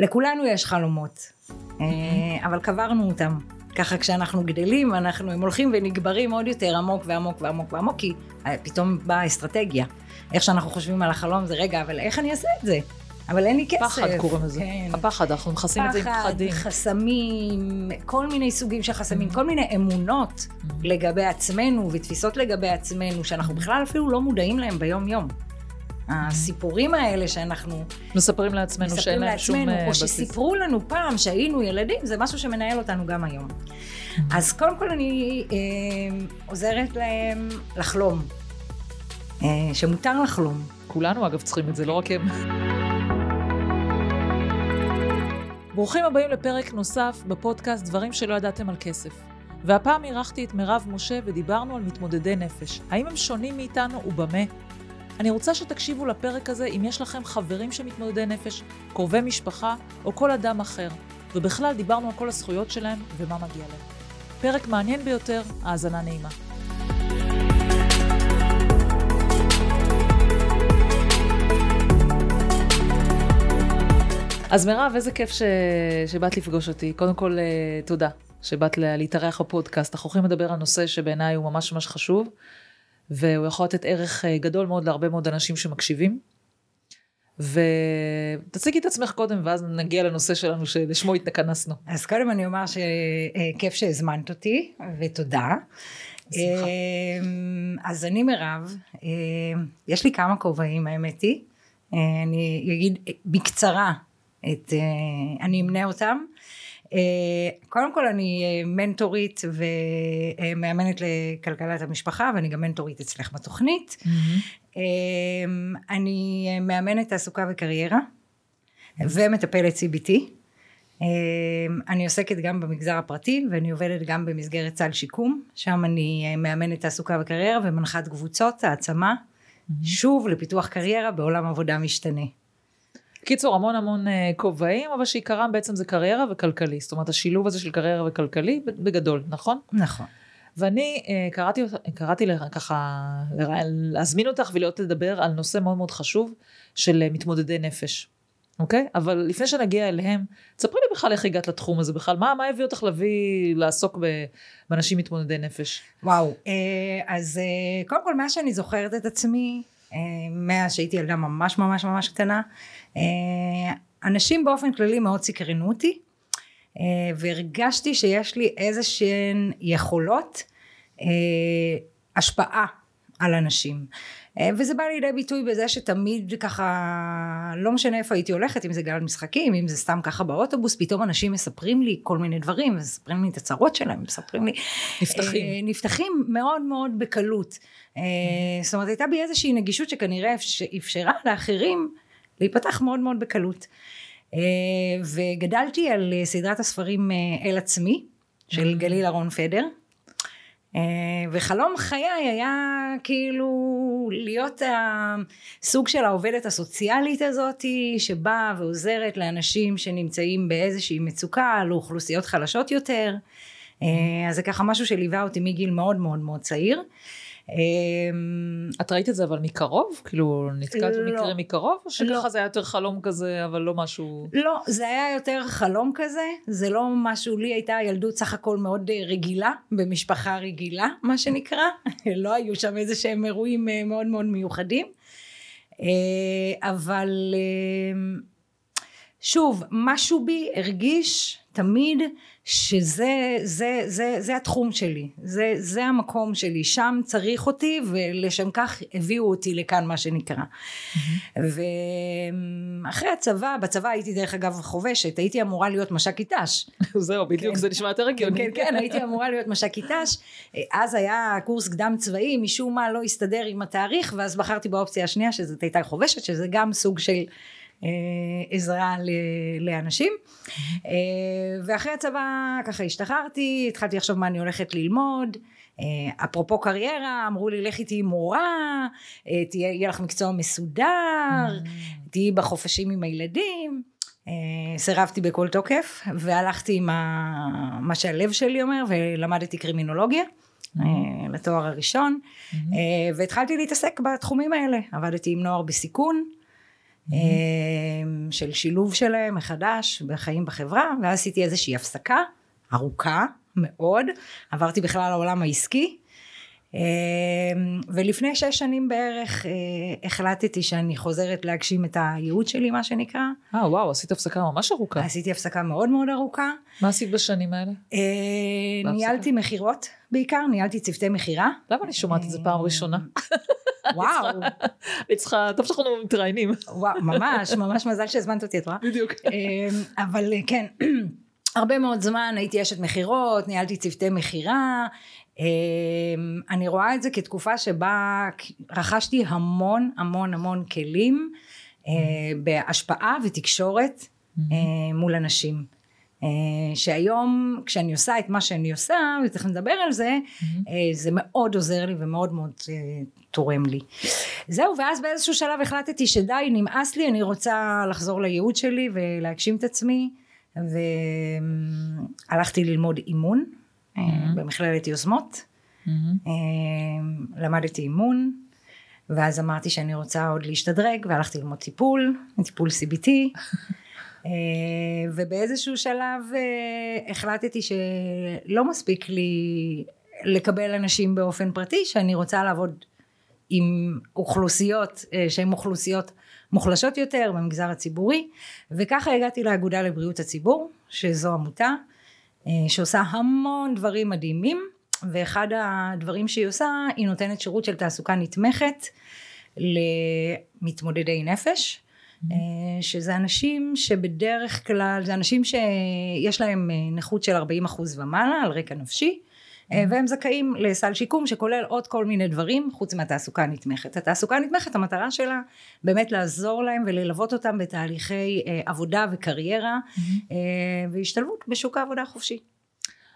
לכולנו יש חלומות, אה, אבל קברנו אותם. ככה כשאנחנו גדלים, אנחנו, הם הולכים ונגברים עוד יותר עמוק ועמוק ועמוק ועמוק, כי אה, פתאום באה אסטרטגיה. איך שאנחנו חושבים על החלום זה, רגע, אבל איך אני אעשה את זה? אבל אין לי כסף. פחד קוראים לזה. כן. הפחד, אנחנו מכסים את זה עם פחדים. פחד, חסמים, כל מיני סוגים של חסמים, כל מיני אמונות לגבי עצמנו ותפיסות לגבי עצמנו, שאנחנו בכלל אפילו לא מודעים להם ביום-יום. הסיפורים האלה שאנחנו מספרים לעצמנו שאין להם שום אה, או בסיס. שסיפרו לנו פעם שהיינו ילדים, זה משהו שמנהל אותנו גם היום. אז קודם כל אני אה, עוזרת להם לחלום, אה, שמותר לחלום. כולנו אגב צריכים את זה, לא רק הם. ברוכים הבאים לפרק נוסף בפודקאסט דברים שלא ידעתם על כסף. והפעם אירחתי את מירב משה ודיברנו על מתמודדי נפש. האם הם שונים מאיתנו ובמה? אני רוצה שתקשיבו לפרק הזה אם יש לכם חברים שמתמודדי נפש, קרובי משפחה או כל אדם אחר. ובכלל דיברנו על כל הזכויות שלהם ומה מגיע להם. פרק מעניין ביותר, האזנה נעימה. אז מירב, איזה כיף ש... שבאת לפגוש אותי. קודם כל, אה, תודה שבאת לה- להתארח בפודקאסט. אנחנו הולכים לדבר על נושא שבעיניי הוא ממש ממש חשוב, והוא יכול לתת ערך אה, גדול מאוד להרבה מאוד אנשים שמקשיבים. ותציגי את עצמך קודם, ואז נגיע לנושא שלנו שלשמו התכנסנו. אז קודם אני אומר שכיף שהזמנת אותי, ותודה. בשמחה. אמ, אז אני מירב, יש לי כמה כובעים האמת היא, אה, אני אגיד בקצרה את, אה, אני אמנה אותם. אה, קודם כל אני אה, מנטורית ומאמנת לכלכלת המשפחה ואני גם מנטורית אצלך בתוכנית. אני אה, מאמנת תעסוקה וקריירה ומטפלת CBT. אני עוסקת גם במגזר הפרטי ואני עובדת גם במסגרת סל שיקום, שם אני מאמנת תעסוקה וקריירה ומנחת קבוצות העצמה, שוב לפיתוח קריירה בעולם עבודה משתנה. קיצור, המון המון אה, כובעים, אבל שעיקרם בעצם זה קריירה וכלכלי. זאת אומרת, השילוב הזה של קריירה וכלכלי בגדול, נכון? נכון. ואני אה, קראתי, קראתי לך ככה, להזמין אותך ולהיות לדבר על נושא מאוד מאוד חשוב של אה, מתמודדי נפש, אוקיי? אבל לפני שנגיע אליהם, תספרי לי בכלל איך הגעת לתחום הזה בכלל, מה, מה הביא אותך להביא, לעסוק באנשים מתמודדי נפש? וואו, אז קודם כל מאז שאני זוכרת את עצמי, מאז שהייתי ילדה ממש ממש ממש קטנה, אנשים באופן כללי מאוד סקרנו אותי, אה, והרגשתי שיש לי איזה שהן יכולות אה, השפעה על אנשים. אה, וזה בא לידי ביטוי בזה שתמיד ככה, לא משנה איפה הייתי הולכת, אם זה גל משחקים, אם זה סתם ככה באוטובוס, פתאום אנשים מספרים לי כל מיני דברים, מספרים לי את הצרות שלהם, מספרים לי... נפתחים. אה, נפתחים מאוד מאוד בקלות. אה, זאת אומרת, הייתה בי איזושהי נגישות שכנראה אפש- אפשרה לאחרים להיפתח מאוד מאוד בקלות. אה, וגדלתי על אה, סדרת הספרים אה, אל עצמי, של גליל אהרון פדר. וחלום חיי היה כאילו להיות הסוג של העובדת הסוציאלית הזאתי שבאה ועוזרת לאנשים שנמצאים באיזושהי מצוקה, לאוכלוסיות חלשות יותר. אז זה ככה משהו שליווה אותי מגיל מאוד מאוד מאוד צעיר. אה, את ראית את זה אבל מקרוב? כאילו, נתקלת לא. במקרה מקרוב? או שככה לא. זה היה יותר חלום כזה, אבל לא משהו... לא, זה היה יותר חלום כזה, זה לא משהו, לי הייתה ילדות סך הכל מאוד אה, רגילה, במשפחה רגילה, מה שנקרא, לא היו שם איזה שהם אירועים אה, מאוד מאוד מיוחדים, אה, אבל אה, שוב, משהו בי הרגיש תמיד שזה זה, זה, זה התחום שלי, זה, זה המקום שלי, שם צריך אותי ולשם כך הביאו אותי לכאן מה שנקרא. ואחרי הצבא, בצבא הייתי דרך אגב חובשת, הייתי אמורה להיות מש"קית ת"ש. זהו, בדיוק, כן. זה נשמע יותר הגיוני. כן, כן, הייתי אמורה להיות מש"קית ת"ש. אז היה קורס קדם צבאי, משום מה לא הסתדר עם התאריך, ואז בחרתי באופציה השנייה, שזאת הייתה חובשת, שזה גם סוג של עזרה ל- לאנשים. אה, ואחרי הצבא ככה השתחררתי, התחלתי לחשוב מה אני הולכת ללמוד. אה, אפרופו קריירה, אמרו לי לכי תהיי מורה, אה, תהיה, יהיה לך מקצוע מסודר, תהיי בחופשים עם הילדים. אה, סירבתי בכל תוקף והלכתי עם ה- מה שהלב שלי אומר ולמדתי קרימינולוגיה אה, לתואר הראשון אה, והתחלתי להתעסק בתחומים האלה עבדתי עם נוער בסיכון של שילוב שלהם מחדש בחיים בחברה, ואז עשיתי איזושהי הפסקה ארוכה מאוד, עברתי בכלל לעולם העסקי, ולפני שש שנים בערך החלטתי שאני חוזרת להגשים את הייעוד שלי מה שנקרא. אה וואו עשית הפסקה ממש ארוכה. עשיתי הפסקה מאוד מאוד ארוכה. מה עשית בשנים האלה? ניהלתי מכירות בעיקר, ניהלתי צוותי מכירה. למה אני שומעת את זה פעם ראשונה? וואו. אני צריכה, טוב שאנחנו מתראיינים. וואו, ממש, ממש מזל שהזמנת אותי, את רואה? בדיוק. אבל כן, הרבה מאוד זמן הייתי אשת מכירות, ניהלתי צוותי מכירה. אני רואה את זה כתקופה שבה רכשתי המון המון המון כלים בהשפעה ותקשורת מול אנשים. שהיום כשאני עושה את מה שאני עושה וצריך לדבר על זה זה מאוד עוזר לי ומאוד מאוד תורם לי. זהו ואז באיזשהו שלב החלטתי שדי נמאס לי אני רוצה לחזור לייעוד שלי ולהגשים את עצמי והלכתי ללמוד אימון mm-hmm. במכללת יוזמות mm-hmm. למדתי אימון ואז אמרתי שאני רוצה עוד להשתדרג והלכתי ללמוד טיפול טיפול CBT ובאיזשהו שלב החלטתי שלא מספיק לי לקבל אנשים באופן פרטי שאני רוצה לעבוד עם אוכלוסיות שהן אוכלוסיות מוחלשות יותר במגזר הציבורי וככה הגעתי לאגודה לבריאות הציבור שזו עמותה שעושה המון דברים מדהימים ואחד הדברים שהיא עושה היא נותנת שירות של תעסוקה נתמכת למתמודדי נפש mm-hmm. שזה אנשים שבדרך כלל זה אנשים שיש להם נכות של 40 אחוז ומעלה על רקע נפשי אה, והם זכאים לסל שיקום שכולל עוד כל מיני דברים חוץ מהתעסוקה הנתמכת. התעסוקה הנתמכת המטרה שלה באמת לעזור להם וללוות אותם בתהליכי אה, עבודה וקריירה mm-hmm. והשתלבות בשוק העבודה החופשי.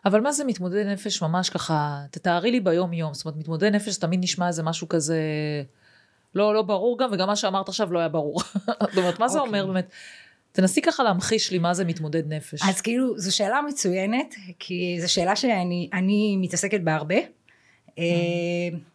אבל מה זה מתמודד נפש ממש ככה, תתארי לי ביום יום, זאת אומרת מתמודד נפש תמיד נשמע איזה משהו כזה לא, לא ברור גם, וגם מה שאמרת עכשיו לא היה ברור. זאת אומרת, מה זה okay. אוקיי. אומר באמת? תנסי ככה להמחיש לי מה זה מתמודד נפש. אז כאילו, זו שאלה מצוינת, כי זו שאלה שאני מתעסקת בה הרבה. Mm.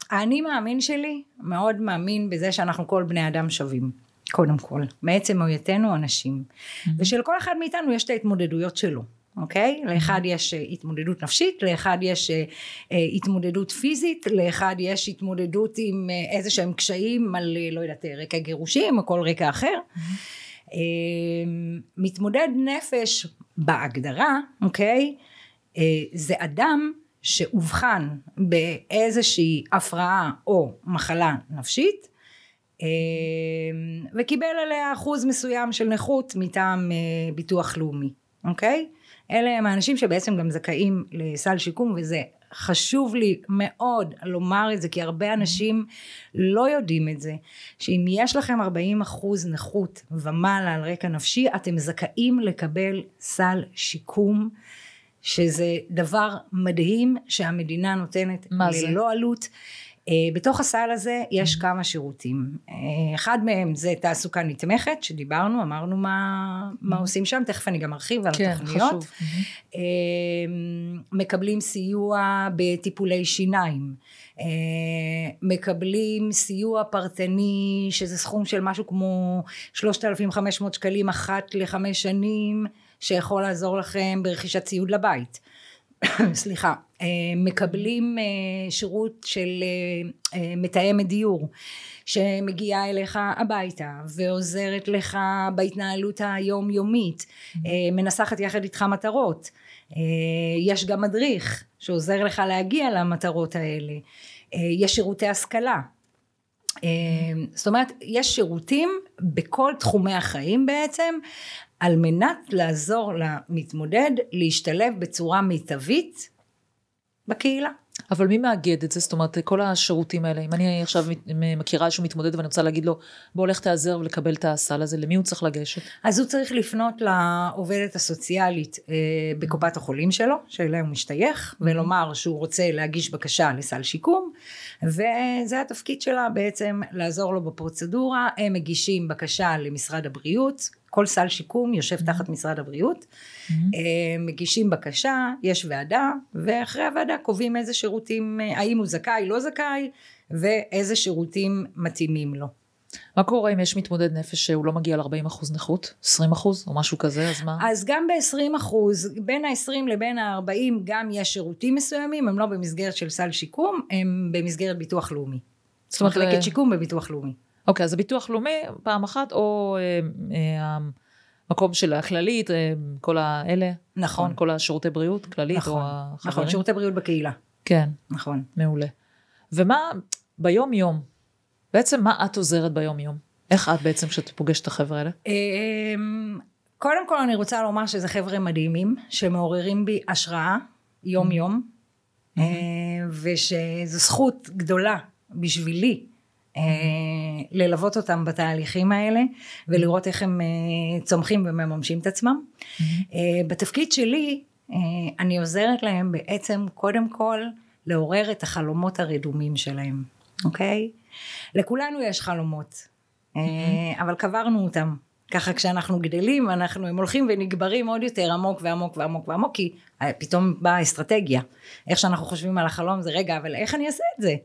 האני מאמין שלי מאוד מאמין בזה שאנחנו כל בני אדם שווים. קודם כל, מעצם היותנו אנשים. Mm-hmm. ושלכל אחד מאיתנו יש את ההתמודדויות שלו. אוקיי? לאחד יש אה, התמודדות נפשית, לאחד יש אה, אה, התמודדות פיזית, לאחד יש התמודדות עם איזה שהם קשיים על לא יודעת רקע גירושים או כל רקע אחר. מתמודד נפש בהגדרה, אוקיי? זה אדם שאובחן באיזושהי הפרעה או מחלה נפשית וקיבל עליה אחוז מסוים של נכות מטעם ביטוח לאומי, אוקיי? אלה הם האנשים שבעצם גם זכאים לסל שיקום וזה חשוב לי מאוד לומר את זה כי הרבה אנשים לא יודעים את זה שאם יש לכם 40 אחוז נכות ומעלה על רקע נפשי אתם זכאים לקבל סל שיקום שזה דבר מדהים שהמדינה נותנת ללא עלות. אה, בתוך הסל הזה יש mm-hmm. כמה שירותים אה, אחד מהם זה תעסוקה נתמכת שדיברנו אמרנו מה, מה mm-hmm. עושים שם תכף אני גם ארחיב על כן, התוכניות mm-hmm. אה, מקבלים סיוע בטיפולי שיניים מקבלים סיוע פרטני שזה סכום של משהו כמו 3,500 שקלים אחת לחמש שנים שיכול לעזור לכם ברכישת ציוד לבית סליחה, אה, מקבלים אה, שירות של אה, מתאמת דיור שמגיעה אליך הביתה ועוזרת לך בהתנהלות היומיומית, מנסחת יחד איתך מטרות, יש גם מדריך שעוזר לך להגיע למטרות האלה, יש שירותי השכלה. זאת אומרת יש שירותים בכל תחומי החיים בעצם על מנת לעזור למתמודד להשתלב בצורה מיטבית בקהילה. אבל מי מאגד את זה? זאת אומרת, כל השירותים האלה, אם אני עכשיו מכירה איזשהו מתמודד ואני רוצה להגיד לו, בוא הולך תעזר ולקבל את הסל הזה, למי הוא צריך לגשת? אז הוא צריך לפנות לעובדת הסוציאלית אה, בקופת החולים שלו, שאליה הוא משתייך, ולומר שהוא רוצה להגיש בקשה לסל שיקום, וזה התפקיד שלה בעצם לעזור לו בפרוצדורה, הם מגישים בקשה למשרד הבריאות, כל סל שיקום יושב. תחת משרד הבריאות, mm-hmm. מגישים בקשה, יש ועדה, ואחרי הוועדה קובעים איזה שירותים, האם הוא זכאי, לא זכאי, ואיזה שירותים מתאימים לו. מה קורה אם יש מתמודד נפש שהוא לא מגיע ל-40% נכות? 20% או משהו כזה, אז מה? אז גם ב-20 אחוז, בין ה-20 לבין ה-40 גם יש שירותים מסוימים, הם לא במסגרת של סל שיקום, הם במסגרת ביטוח לאומי. זאת אומרת, מחלקת שיקום בביטוח לאומי. אוקיי, אז הביטוח לאומי פעם אחת, או אה, אה, המקום של הכללית, אה, כל האלה? נכון. כל השירותי בריאות, כללית, נכון, או החברים? נכון, שירותי בריאות בקהילה. כן, נכון. מעולה. ומה, ביום יום, בעצם מה את עוזרת ביום יום? איך את בעצם כשאת פוגשת את החבר'ה האלה? אמ, קודם כל אני רוצה לומר שזה חבר'ה מדהימים, שמעוררים בי השראה יום יום, אה, ושזו זכות גדולה בשבילי ללוות אותם בתהליכים האלה, ולראות איך הם אה, צומחים ומממשים את עצמם. אה, בתפקיד שלי, אה, אני עוזרת להם בעצם קודם כל לעורר את החלומות הרדומים שלהם, אוקיי? לכולנו יש חלומות, אה, אבל קברנו אותם. ככה כשאנחנו גדלים, אנחנו, הם הולכים ונגברים עוד יותר עמוק ועמוק ועמוק ועמוק, כי אה, פתאום באה אסטרטגיה. איך שאנחנו חושבים על החלום זה, רגע, אבל איך אני אעשה את זה?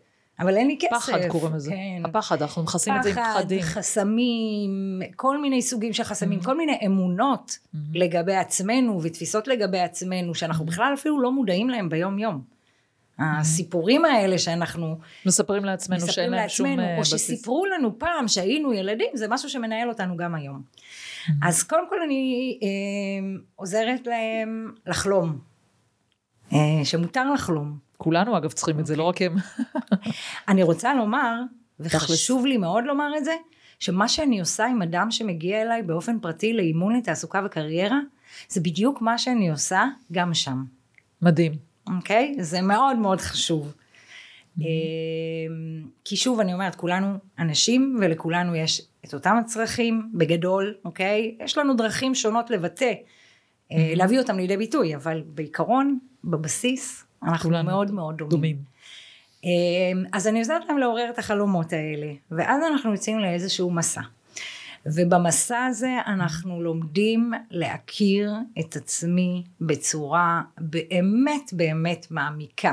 אבל אין לי כסף. פחד קוראים לזה. כן. הפחד, אנחנו מכסים את זה עם פחד, פחדים. חסמים, כל מיני סוגים של חסמים, Mm-hmm. כל מיני אמונות לגבי עצמנו ותפיסות לגבי עצמנו, שאנחנו בכלל אפילו לא מודעים להם ביום יום. הסיפורים האלה שאנחנו מספרים לעצמנו שאין מספרים להם שום אה, או בסיס. שסיפרו לנו פעם שהיינו ילדים, זה משהו שמנהל אותנו גם היום. אז קודם כל אני אה, עוזרת להם לחלום, אה, שמותר לחלום. כולנו אגב צריכים את זה, לא רק הם. אני רוצה לומר. וחשוב לי מאוד לומר את זה, שמה שאני עושה עם אדם שמגיע אליי באופן פרטי לאימון לתעסוקה וקריירה, זה בדיוק מה שאני עושה גם שם, מדהים. אוקיי? זה מאוד מאוד חשוב. אמ, כי שוב אני אומרת, כולנו אנשים ולכולנו יש את אותם הצרכים בגדול, אוקיי? יש לנו דרכים שונות לבטא, אה, להביא אותם לידי ביטוי, אבל בעיקרון, בבסיס, אנחנו כולנו מאוד מאוד דומים. דומים. אמ, אז אני עוזרת להם לעורר את החלומות האלה, ואז אנחנו יוצאים לאיזשהו מסע. ובמסע הזה אנחנו לומדים להכיר את עצמי בצורה באמת באמת מעמיקה.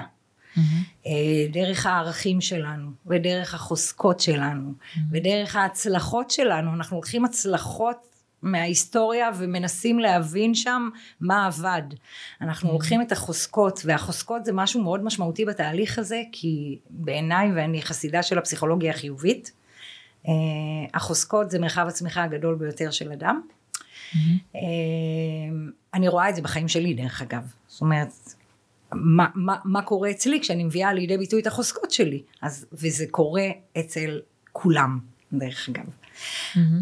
אה, דרך הערכים שלנו, ודרך החוזקות שלנו, ודרך ההצלחות שלנו, אנחנו לוקחים הצלחות מההיסטוריה ומנסים להבין שם מה עבד. אנחנו לוקחים את החוזקות, והחוזקות זה משהו מאוד משמעותי בתהליך הזה, כי בעיניי, ואני חסידה של הפסיכולוגיה החיובית, אה, החוזקות זה מרחב הצמיחה הגדול ביותר של אדם. אה, אני רואה את זה בחיים שלי דרך אגב, זאת אומרת, מה, מה, מה קורה אצלי כשאני מביאה לידי ביטוי את החוזקות שלי, אז, וזה קורה אצל כולם דרך אגב.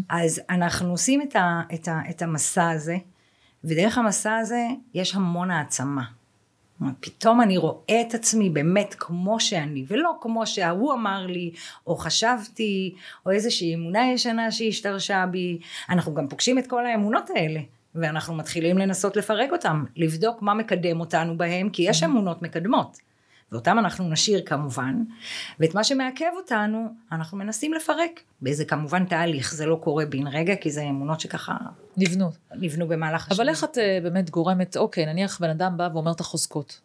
אז אנחנו עושים את, ה, את, ה, את המסע הזה, ודרך המסע הזה יש המון העצמה. פתאום אני רואה את עצמי באמת כמו שאני, ולא כמו שההוא אמר לי, או חשבתי, או איזושהי אמונה ישנה שהשתרשה בי. אנחנו גם פוגשים את כל האמונות האלה, ואנחנו מתחילים לנסות לפרק אותם, לבדוק מה מקדם אותנו בהם, כי יש אמונות מקדמות. ואותם אנחנו נשאיר כמובן, ואת מה שמעכב אותנו, אנחנו מנסים לפרק. באיזה כמובן תהליך, זה לא קורה בן רגע, כי זה אמונות שככה נבנו. נבנו במהלך השנים. אבל איך את אה, באמת גורמת, אוקיי, נניח בן אדם בא ואומר את החוזקות.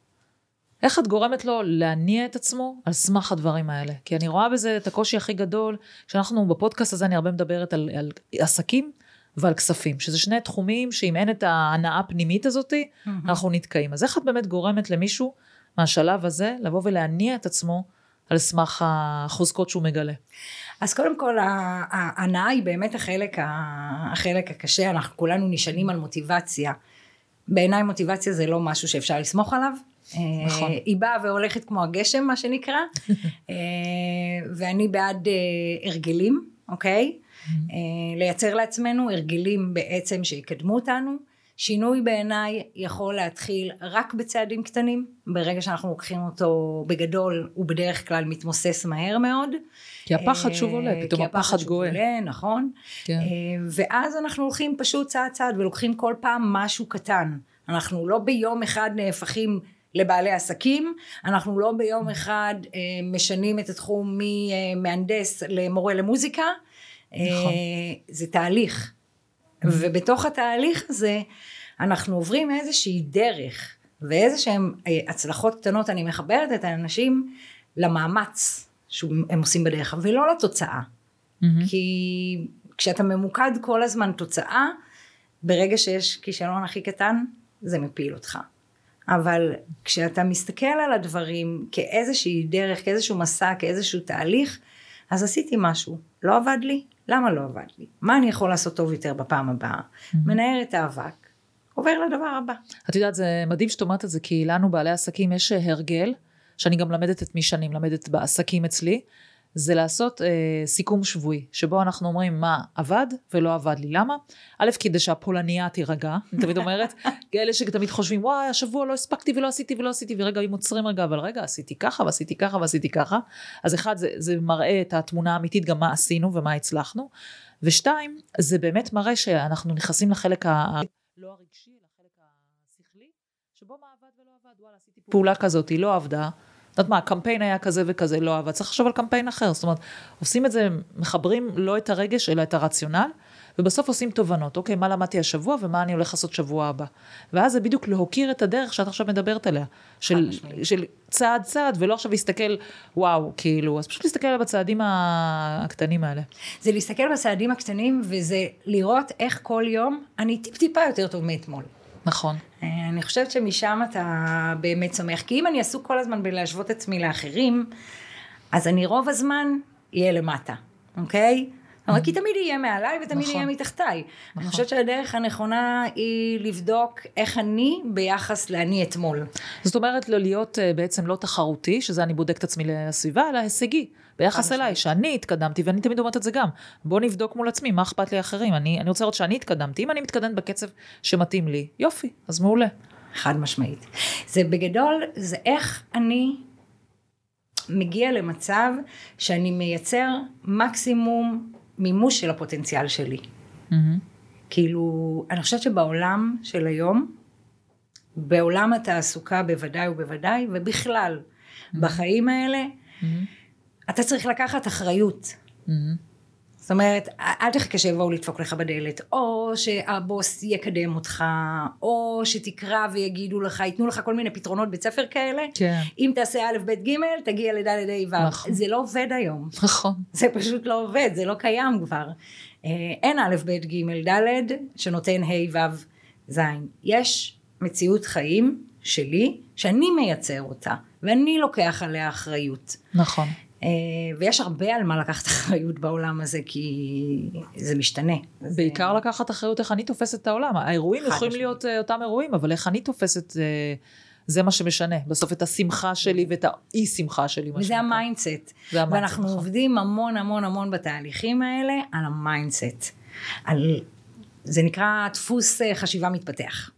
איך את גורמת לו להניע את עצמו על סמך הדברים האלה? כי אני רואה בזה את הקושי הכי גדול, שאנחנו בפודקאסט הזה אני הרבה מדברת על, על עסקים ועל כספים, שזה שני תחומים שאם אין את ההנאה הפנימית הזאתי, אנחנו נתקעים. אז איך את באמת גורמת למישהו מהשלב הזה לבוא ולהניע את עצמו על סמך החוזקות שהוא מגלה? אז קודם כל ההנאה היא באמת החלק, החלק הקשה, אנחנו כולנו נשענים על מוטיבציה. בעיניי מוטיבציה זה לא משהו שאפשר לסמוך עליו. נכון. אה, היא באה והולכת כמו הגשם מה שנקרא, אה, ואני בעד אה, הרגלים, אוקיי? אה, לייצר לעצמנו הרגלים בעצם שיקדמו אותנו. שינוי בעיניי יכול להתחיל רק בצעדים קטנים, ברגע שאנחנו לוקחים אותו בגדול הוא בדרך כלל מתמוסס מהר מאוד. כי הפחד שוב עולה, אה, פתאום כי הפחד שוב גואה. עולה, נכון. כן. אה, ואז אנחנו הולכים פשוט צעד צעד ולוקחים כל פעם משהו קטן. אנחנו לא ביום אחד נהפכים לבעלי עסקים, אנחנו לא ביום אחד אה, משנים את התחום ממהנדס למורה למוזיקה. נכון. זה תהליך. ובתוך התהליך הזה אנחנו עוברים איזושהי דרך ואיזה שהן אה, הצלחות קטנות אני מחברת את האנשים למאמץ שהם עושים בדרך ולא לתוצאה כי כשאתה ממוקד כל הזמן תוצאה, ברגע שיש כישלון הכי קטן, זה מפיל אותך. אבל כשאתה מסתכל על הדברים כאיזושהי דרך, כאיזשהו מסע, כאיזשהו תהליך, אז עשיתי משהו. לא עבד לי? למה לא עבד לי? מה אני יכול לעשות טוב יותר בפעם הבאה? Mm-hmm. מנער את האבק, עובר לדבר הבא. את יודעת, זה מדהים שאת אומרת את זה, כי לנו בעלי עסקים יש הרגל, שאני גם למדת את מי שאני מלמדת בעסקים אצלי, זה לעשות אה, סיכום שבועי, שבו אנחנו אומרים מה עבד ולא עבד לי. למה? א', כדי שהפולניה תירגע, אני תמיד אומרת, אלה שתמיד חושבים, וואי, השבוע לא הספקתי ולא עשיתי ולא עשיתי, ורגע, אם עוצרים רגע, אבל רגע, עשיתי ככה ועשיתי ככה ועשיתי ככה. אז אחד, זה, זה מראה את התמונה האמיתית, גם מה עשינו ומה הצלחנו. ושתיים, זה באמת מראה שאנחנו נכנסים לחלק ה... לא הרגשי, לחלק השכלי, שבו מה עבד ולא עבד, וואלה, עשיתי פעולה כזאת, היא לא עבדה. יודעת מה, הקמפיין היה כזה וכזה, לא אבל צריך לחשוב על קמפיין אחר. זאת אומרת, עושים את זה, מחברים לא את הרגש, אלא את הרציונל, ובסוף עושים תובנות. אוקיי, מה למדתי השבוע ומה אני הולך לעשות שבוע הבא. ואז זה בדיוק להוקיר את הדרך שאת עכשיו מדברת עליה. של, של צעד צעד, ולא עכשיו להסתכל, וואו, כאילו, אז פשוט להסתכל בצעדים הקטנים האלה. זה להסתכל בצעדים הקטנים, וזה לראות איך כל יום אני טיפ-טיפה יותר טוב מאתמול. נכון. אה, אני חושבת שמשם אתה באמת צומח. כי אם אני עסוק כל הזמן בלהשוות עצמי לאחרים, אז אני רוב הזמן אהיה למטה, אוקיי? אבל כי תמיד יהיה מעליי ותמיד נכון. יהיה מתחתיי. נכון. אני חושבת שהדרך הנכונה היא לבדוק איך אני ביחס לאני אתמול. זאת אומרת, לא להיות אה, בעצם לא תחרותי, שזה אני בודק את עצמי לסביבה, אלא הישגי. ביחס אליי, שאני התקדמתי, ואני תמיד אומרת את זה גם, בוא נבדוק מול עצמי, מה אכפת לי אחרים, אני, אני רוצה לראות שאני התקדמתי, אם אני מתקדמת בקצב שמתאים לי, יופי, אז מעולה. חד משמעית. זה בגדול, זה איך אני מגיע למצב שאני מייצר מקסימום מימוש של הפוטנציאל שלי. Mm-hmm. כאילו, אני חושבת שבעולם של היום, בעולם התעסוקה בוודאי ובוודאי, ובכלל, mm-hmm. בחיים האלה, mm-hmm. אתה צריך לקחת אחריות. Mm-hmm. זאת אומרת, אל תחכה שיבואו לדפוק לך בדלת, או שהבוס יקדם אותך, או שתקרא ויגידו לך, ייתנו לך כל מיני פתרונות בית ספר כאלה. כן. אם תעשה א', ב', ג', תגיע לד', ה', ו'. נכון. זה לא עובד היום. נכון. זה פשוט לא עובד, זה לא קיים כבר. אה, אין א', ב', ג', ד', שנותן ה', ו', ז'. יש מציאות חיים שלי, שאני מייצר אותה, ואני לוקח עליה אחריות. נכון. אה, ויש הרבה על מה לקחת אחריות בעולם הזה, כי זה משתנה. בעיקר זה... לקחת אחריות איך אני תופסת את העולם. האירועים יכולים משמעית. להיות אה, אותם אירועים, אבל איך אני תופסת, אה, זה מה שמשנה. בסוף את השמחה שלי ואת האי שמחה שלי. וזה המיינדסט. ואנחנו נכון. עובדים המון המון המון בתהליכים האלה על המיינדסט. על... זה נקרא דפוס חשיבה מתפתח,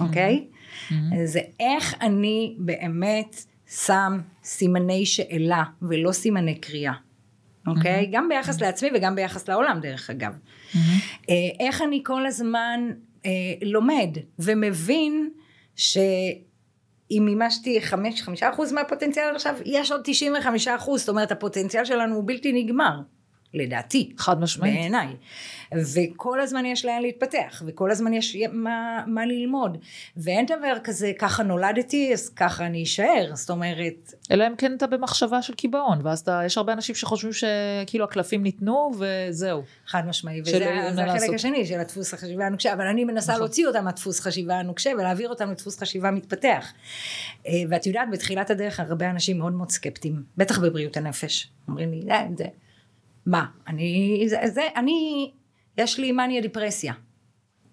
אוקיי? Mm-hmm. זה איך אני באמת... שם סימני שאלה ולא סימני קריאה. אוקיי? Mm-hmm. גם ביחס mm-hmm. לעצמי וגם ביחס לעולם דרך אגב. Mm-hmm. איך אני כל הזמן אה, לומד ומבין שאם מימשתי חמש, חמישה אחוז מהפוטנציאל עכשיו, יש עוד תשעים וחמישה אחוז, זאת אומרת הפוטנציאל שלנו הוא בלתי נגמר. לדעתי. חד משמעית. בעיניי. וכל הזמן יש לאן להתפתח, וכל הזמן יש מה, מה ללמוד. ואין דבר כזה, ככה נולדתי, אז ככה אני אשאר. זאת אומרת... אלא אם כן אתה במחשבה של קיבעון, ואז אתה, יש הרבה אנשים שחושבים שכאילו הקלפים ניתנו, וזהו. חד משמעי, וזה החלק. השני של הדפוס החשיבה הנוקשה, אבל אני מנסה נכון. להוציא אותם מהדפוס חשיבה הנוקשה, ולהעביר אותם לדפוס חשיבה מתפתח. אה, ואת יודעת, בתחילת הדרך הרבה אנשים מאוד מאוד סקפטיים, בטח בבריאות הנפש. אומרים לי, זה, זה. מה? אני, זה, זה, אני, יש לי מניה דיפרסיה.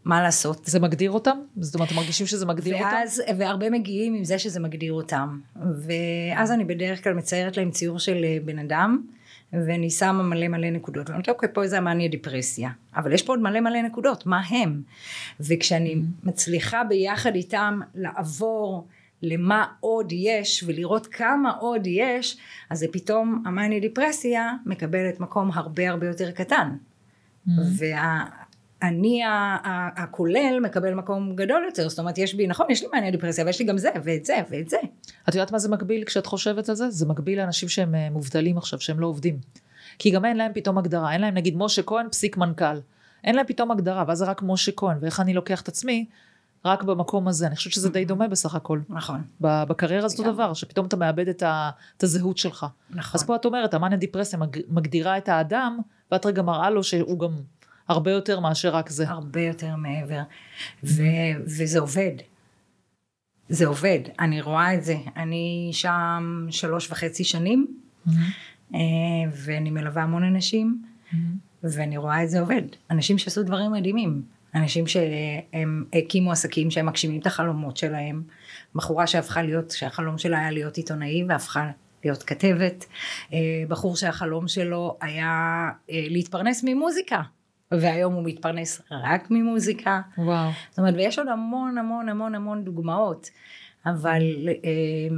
מה לעשות? זה מגדיר אותם? זאת אומרת, מרגישים שזה מגדיר ואז, אותם? והרבה מגיעים עם זה שזה מגדיר אותם. ואז אני בדרך כלל מציירת להם ציור של אה, בן אדם, ואני שמה מלא מלא נקודות. ואני אומרת, אוקיי, פה זה המאניה דיפרסיה. אבל יש פה עוד מלא מלא נקודות, מה הם? וכשאני mm-hmm. מצליחה ביחד איתם לעבור למה עוד יש ולראות כמה עוד יש, אז זה פתאום המאניה דיפרסיה מקבלת מקום הרבה הרבה יותר קטן. Mm-hmm. והאני הכולל מקבל מקום גדול יותר, זאת אומרת יש בי, נכון, יש לי מאניה דיפרסיה, אבל יש לי גם זה ואת זה ואת זה. את יודעת מה זה מקביל כשאת חושבת על זה? זה מקביל לאנשים שהם אה, מובטלים עכשיו, שהם לא עובדים. כי גם אין להם פתאום הגדרה, אין להם נגיד משה כהן פסיק מנכ"ל. אין להם פתאום הגדרה, ואז זה רק משה כהן, ואיך אני לוקח את עצמי רק במקום הזה. אני חושבת שזה די דומה בסך הכל. נכון. בקריירה זה אותו דבר, שפתאום אתה מאבד את, ה, את הזהות שלך. נכון. אז פה את אומרת, המאניה דיפרסיה מגדירה את האדם, ואת רגע מראה לו שהוא גם הרבה יותר מאשר רק זה. הרבה יותר מעבר. ו- וזה עובד. זה עובד, אני רואה את זה. אני שם שלוש וחצי שנים, אה, ואני מלווה המון אנשים, ואני רואה את זה עובד. אנשים שעשו דברים מדהימים. אנשים שהם הקימו עסקים שהם מגשימים את החלומות שלהם. בחורה שהפכה להיות, שהחלום שלה היה להיות עיתונאי והפכה להיות כתבת. אה, בחור שהחלום שלו היה אה, להתפרנס ממוזיקה. והיום הוא מתפרנס רק ממוזיקה. וואו. זאת אומרת, ויש עוד המון המון המון המון דוגמאות, אבל אה,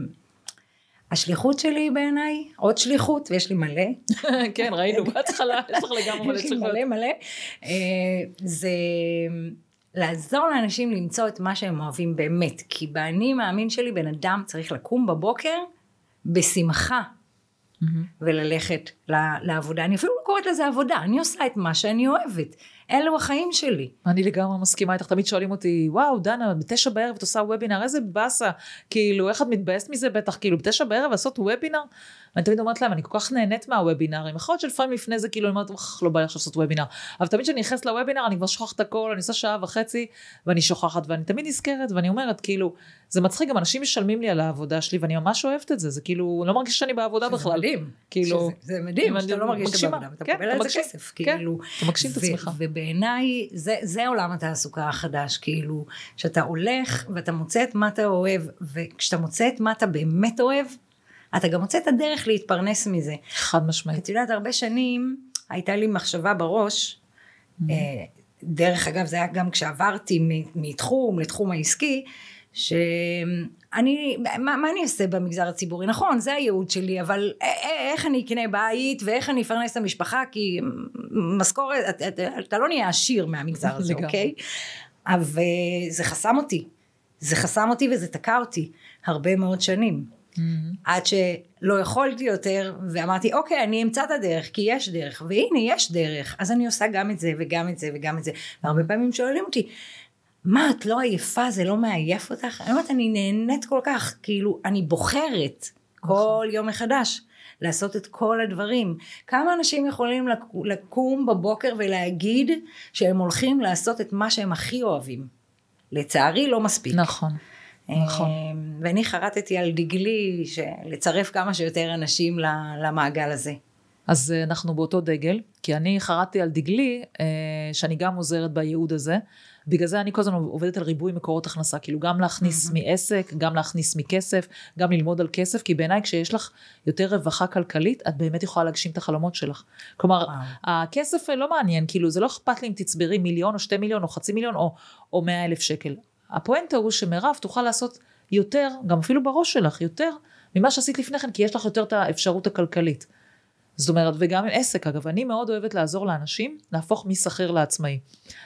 השליחות שלי בעיניי, עוד שליחות, ויש לי מלא, כן, ראינו בהתחלה, יש לך לגמרי מלא יש לי שליחות. מלא מלא, זה לעזור לאנשים למצוא את מה שהם אוהבים באמת, כי באני מאמין שלי בן אדם צריך לקום בבוקר בשמחה וללכת ל- לעבודה. אני אפילו לא קוראת לזה עבודה, אני עושה את מה שאני אוהבת. אלו החיים שלי. אני לגמרי מסכימה איתך, תמיד שואלים אותי, וואו, דנה, בתשע בערב את עושה וובינר, איזה באסה, כאילו, איך את מתבאסת מזה בטח, כאילו, בתשע בערב לעשות וובינר? ואני תמיד אומרת להם, אני כל כך נהנית מהוובינרים, יכול להיות שלפעמים לפני זה, כאילו, אני אומרת, אוח, לא בא לי עכשיו לעשות וובינר, אבל תמיד כשאני נכנסת לוובינר, אני כבר שוכחת הכל, אני עושה שעה וחצי, ואני שוכחת, ואני תמיד נזכרת, ואני אומרת, כאילו, זה מצחיק, גם אנשים משלמים לי על העבודה שלי, ואני ממש אוהבת את זה, זה כאילו, לא מרגיש שאני בעבודה בכלל. מדהים. כאילו, שזה, זה מדהים, שאתה אני לא מרגיש שאתה. בעבודה, ואתה כן, מקבל אתה על זה. כסף, כן, כאילו. אתה מגשים את עצמך. ובעיניי זה, זה עולם התעסוקה החדש, כאילו, שאתה הולך ואתה מוצא את מה אתה אוהב, וכשאתה מוצא את מה אתה באמת אוהב, אתה גם מוצא את הדרך להתפרנס מזה. חד משמעית. את יודעת, הרבה שנים הייתה לי מחשבה בראש, אה, דרך אגב, זה היה גם כשעברתי מתחום לתחום העסקי, שאני, מה, מה אני אעשה במגזר הציבורי? נכון, זה הייעוד שלי, אבל א- א- איך אני אקנה בית ואיך אני אפרנס את המשפחה? כי משכורת, אתה, אתה, אתה לא נהיה עשיר מהמגזר הזה. אוקיי? אבל זה חסם אותי. זה חסם אותי וזה תקע אותי הרבה מאוד שנים. עד שלא יכולתי יותר, ואמרתי, אוקיי, אני אמצא את הדרך, כי יש דרך, והנה, יש דרך, אז אני עושה גם את זה, וגם את זה, וגם את זה. והרבה פעמים שואלים אותי, מה, את לא עייפה, זה לא מעייף אותך? אני אומרת, אני נהנית כל כך, כאילו, אני בוחרת כל יום מחדש. לעשות את כל הדברים. כמה אנשים יכולים לקו- לקום בבוקר ולהגיד שהם הולכים לעשות את מה שהם הכי אוהבים? לצערי לא מספיק. נכון. נכון. אה, ואני חרטתי על דגלי לצרף כמה שיותר אנשים למעגל הזה. אז אה, אנחנו באותו דגל, כי אני חרטתי על דגלי אה, שאני גם עוזרת בייעוד הזה. בגלל זה אני כל הזמן עובדת על ריבוי מקורות הכנסה, כאילו גם להכניס מעסק, גם להכניס מכסף, גם ללמוד על כסף, כי בעיניי כשיש לך יותר רווחה כלכלית, את באמת יכולה להגשים את החלומות שלך. כלומר, וואו. הכסף אה, לא מעניין, כאילו זה לא אכפת לי אם תצברי מיליון או שתי מיליון או חצי מיליון או, או מאה אלף שקל. הפואנטה הוא שמירב תוכל לעשות יותר, גם אפילו בראש שלך, יותר ממה שעשית לפני כן, כי יש לך יותר את האפשרות הכלכלית. זאת אומרת, וגם עם עסק, אגב, אני מאוד אוהבת לעזור לאנשים להפוך משכיר לעצמאי.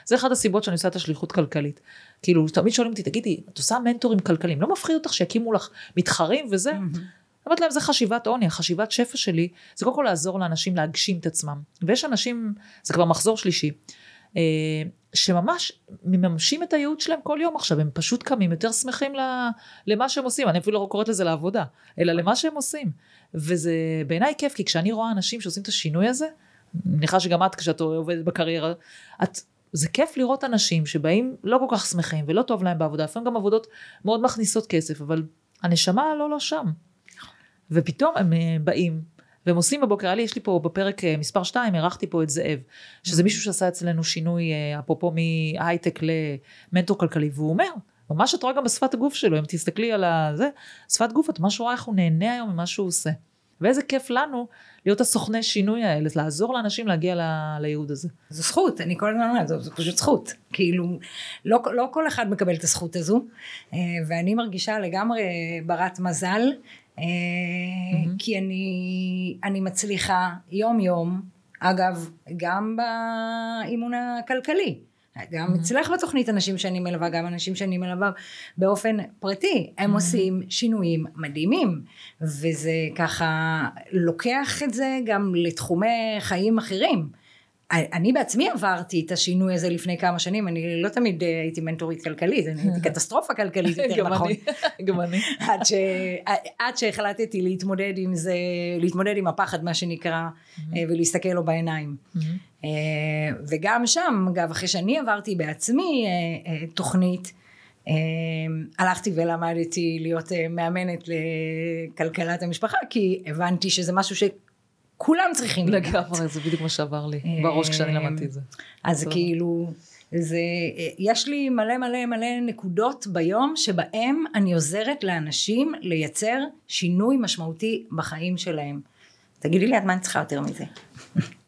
זה אחת הסיבות שאני עושה את השליחות כלכלית. כאילו, תמיד שואלים אותי, תגידי, את עושה מנטורים כלכליים, לא מפחיד אותך שיקימו לך מתחרים וזה? אומרת להם, זה חשיבת עוני, החשיבת שפע שלי, זה קודם כל לעזור לאנשים להגשים את עצמם. ויש אנשים, זה כבר מחזור שלישי, שממש מממשים את הייעוד שלהם כל יום עכשיו, הם פשוט קמים יותר שמחים למה שהם עושים, אני אפילו לא קוראת לזה לעבודה, אלא למה שהם עושים. וזה בעיניי כיף, כי כשאני רואה אנשים שעושים את השינוי הזה, אני מניחה שגם את כשאת עובדת בקריירה, את, זה כיף לראות אנשים שבאים לא כל כך שמחים ולא טוב להם בעבודה, לפעמים גם עבודות מאוד מכניסות כסף, אבל הנשמה לא לא שם. ופתאום הם אה, באים, והם עושים בבוקר, היה לי, יש לי פה בפרק אה, מספר 2, אירחתי פה את זאב, שזה מישהו שעשה אצלנו שינוי, אה, אפרופו מהייטק למנטור כלכלי, והוא אומר, ממש את רואה גם בשפת הגוף שלו, אם תסתכלי על הזה, שפת גוף, את ממש רואה איך הוא נהנה היום ממה שהוא עושה. ואיזה כיף לנו להיות הסוכני שינוי האלה, לעזור לאנשים להגיע לייעוד הזה. זו זכות, אני כל הזמן אומרת, זו, זו פשוט זכות. כאילו, לא, לא כל אחד מקבל את הזכות הזו, אה, ואני מרגישה לגמרי ברת מזל, אה, כי אני, אני מצליחה יום יום, אגב, גם באימון הכלכלי. גם אצלך בתוכנית אנשים שאני מלווה, גם אנשים שאני מלווה באופן פרטי, הם עושים שינויים מדהימים, וזה ככה לוקח את זה גם לתחומי חיים אחרים. אני בעצמי עברתי את השינוי הזה לפני כמה שנים, אני לא תמיד אה, הייתי מנטורית כלכלית, אני הייתי קטסטרופה כלכלית יותר נכון. גם אני. עד, ש... עד שהחלטתי להתמודד עם זה, להתמודד עם הפחד מה שנקרא, אה, ולהסתכל לו בעיניים. אה, וגם שם, אגב, אחרי שאני עברתי בעצמי תוכנית, הלכתי ולמדתי להיות מאמנת לכלכלת המשפחה, כי הבנתי שזה משהו ש... כולם צריכים לדעת. לגמרי, זה בדיוק מה שעבר לי בראש כשאני למדתי את זה. אז כאילו, זה, יש לי מלא מלא מלא נקודות ביום שבהם אני עוזרת לאנשים לייצר שינוי משמעותי בחיים שלהם. תגידי לי, את מה אני צריכה יותר מזה?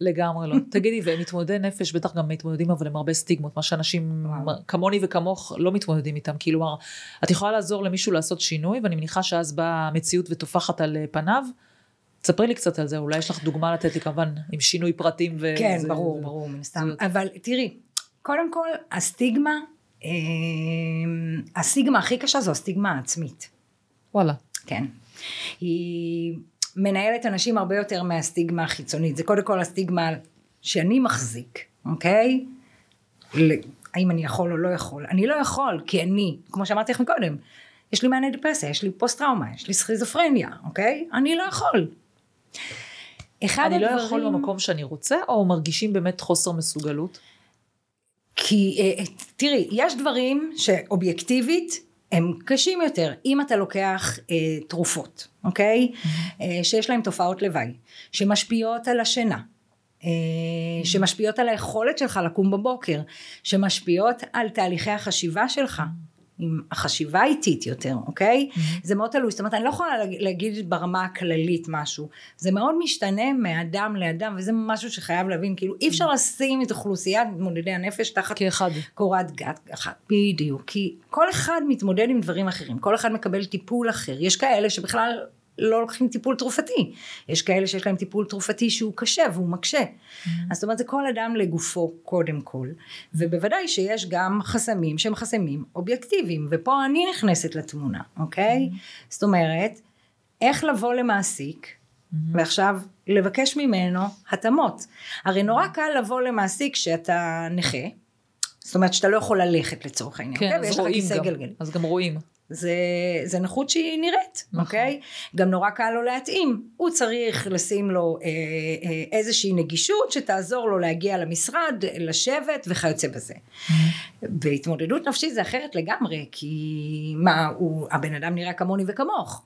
לגמרי לא. תגידי, ומתמודדי נפש בטח גם מתמודדים אבל עם הרבה סטיגמות, מה שאנשים כמוני וכמוך לא מתמודדים איתם. כאילו, את יכולה לעזור למישהו לעשות שינוי, ואני מניחה שאז באה המציאות וטופחת על פניו. תספרי לי קצת על זה, אולי יש לך דוגמה לתת לי כמובן עם שינוי פרטים. ו... כן, זה, ברור, זה, ברור, מן הסתם. אבל תראי, קודם כל, הסטיגמה, אה, הסטיגמה הכי קשה זו הסטיגמה העצמית. וואלה. כן. היא מנהלת אנשים הרבה יותר מהסטיגמה החיצונית. זה קודם כל הסטיגמה שאני מחזיק, אוקיי? האם אני יכול או לא יכול? אני לא יכול, כי אני, כמו שאמרתי לכם קודם, יש לי מענה דפרסיה, יש לי פוסט טראומה, יש לי סכיזופרניה, אוקיי? אני לא יכול. אחד אני הדברים... לא יכול במקום שאני רוצה, או מרגישים באמת חוסר מסוגלות? כי אה, תראי, יש דברים שאובייקטיבית הם קשים יותר. אם אתה לוקח אה, תרופות, אוקיי? Mm-hmm. אה, שיש להם תופעות לוואי, שמשפיעות על השינה, אה, mm-hmm. שמשפיעות על היכולת שלך לקום בבוקר, שמשפיעות על תהליכי החשיבה שלך. עם החשיבה איטית יותר, אוקיי? Mm-hmm. זה מאוד תלוי, זאת אומרת אני לא יכולה להגיד ברמה הכללית משהו, זה מאוד משתנה מאדם לאדם וזה משהו שחייב להבין, כאילו אי אפשר mm-hmm. לשים את אוכלוסיית מתמודדי הנפש תחת כאחד. קורת גת אחת, בדיוק, כי כל אחד מתמודד עם דברים אחרים, כל אחד מקבל טיפול אחר, יש כאלה שבכלל לא לוקחים טיפול תרופתי. יש כאלה שיש להם טיפול תרופתי שהוא קשה והוא מקשה. Mm-hmm. אז זאת אומרת זה כל אדם לגופו קודם כל. ובוודאי שיש גם חסמים שהם חסמים אובייקטיביים. ופה אני נכנסת לתמונה, אוקיי? Mm-hmm. זאת אומרת, איך לבוא למעסיק mm-hmm. ועכשיו לבקש ממנו התאמות. הרי נורא קל לבוא למעסיק שאתה נכה. זאת אומרת שאתה לא יכול ללכת לצורך העניין, כן, אוקיי? אז רואים גם, אז גם רואים. זה, זה נכות שהיא נראית, נכון. אוקיי? גם נורא קל לו להתאים. הוא צריך לשים לו אה, אה, איזושהי נגישות שתעזור לו להגיע למשרד, לשבת וכיוצא בזה. בהתמודדות נפשית זה אחרת לגמרי, כי מה, הוא, הבן אדם נראה כמוני וכמוך.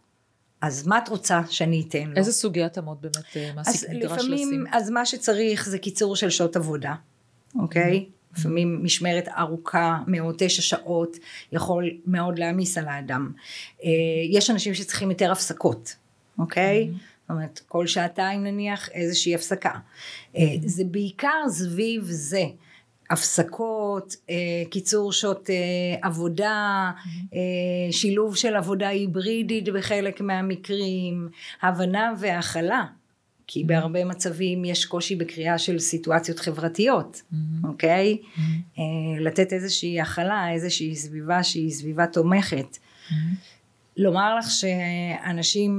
אז מה את רוצה שאני אתן לו? איזה סוגי התאמות באמת אה, מעסיק נדרש לפעמים, לשים? אז מה שצריך זה קיצור של שעות עבודה, אוקיי? Mm-hmm. לפעמים משמרת ארוכה מאוד, תשע שעות, יכול מאוד להעמיס על האדם. אה, יש אנשים שצריכים יותר הפסקות, אוקיי? Mm-hmm. זאת אומרת, כל שעתיים נניח איזושהי הפסקה. Mm-hmm. זה בעיקר סביב זה. הפסקות, אה, קיצור שעות עבודה, mm-hmm. שילוב של עבודה היברידית בחלק מהמקרים, הבנה והכלה כי mm-hmm. בהרבה מצבים יש קושי בקריאה של סיטואציות חברתיות, mm-hmm. אוקיי? Mm-hmm. אה, לתת איזושהי הכלה, איזושהי סביבה שהיא סביבה תומכת. לומר לך שאנשים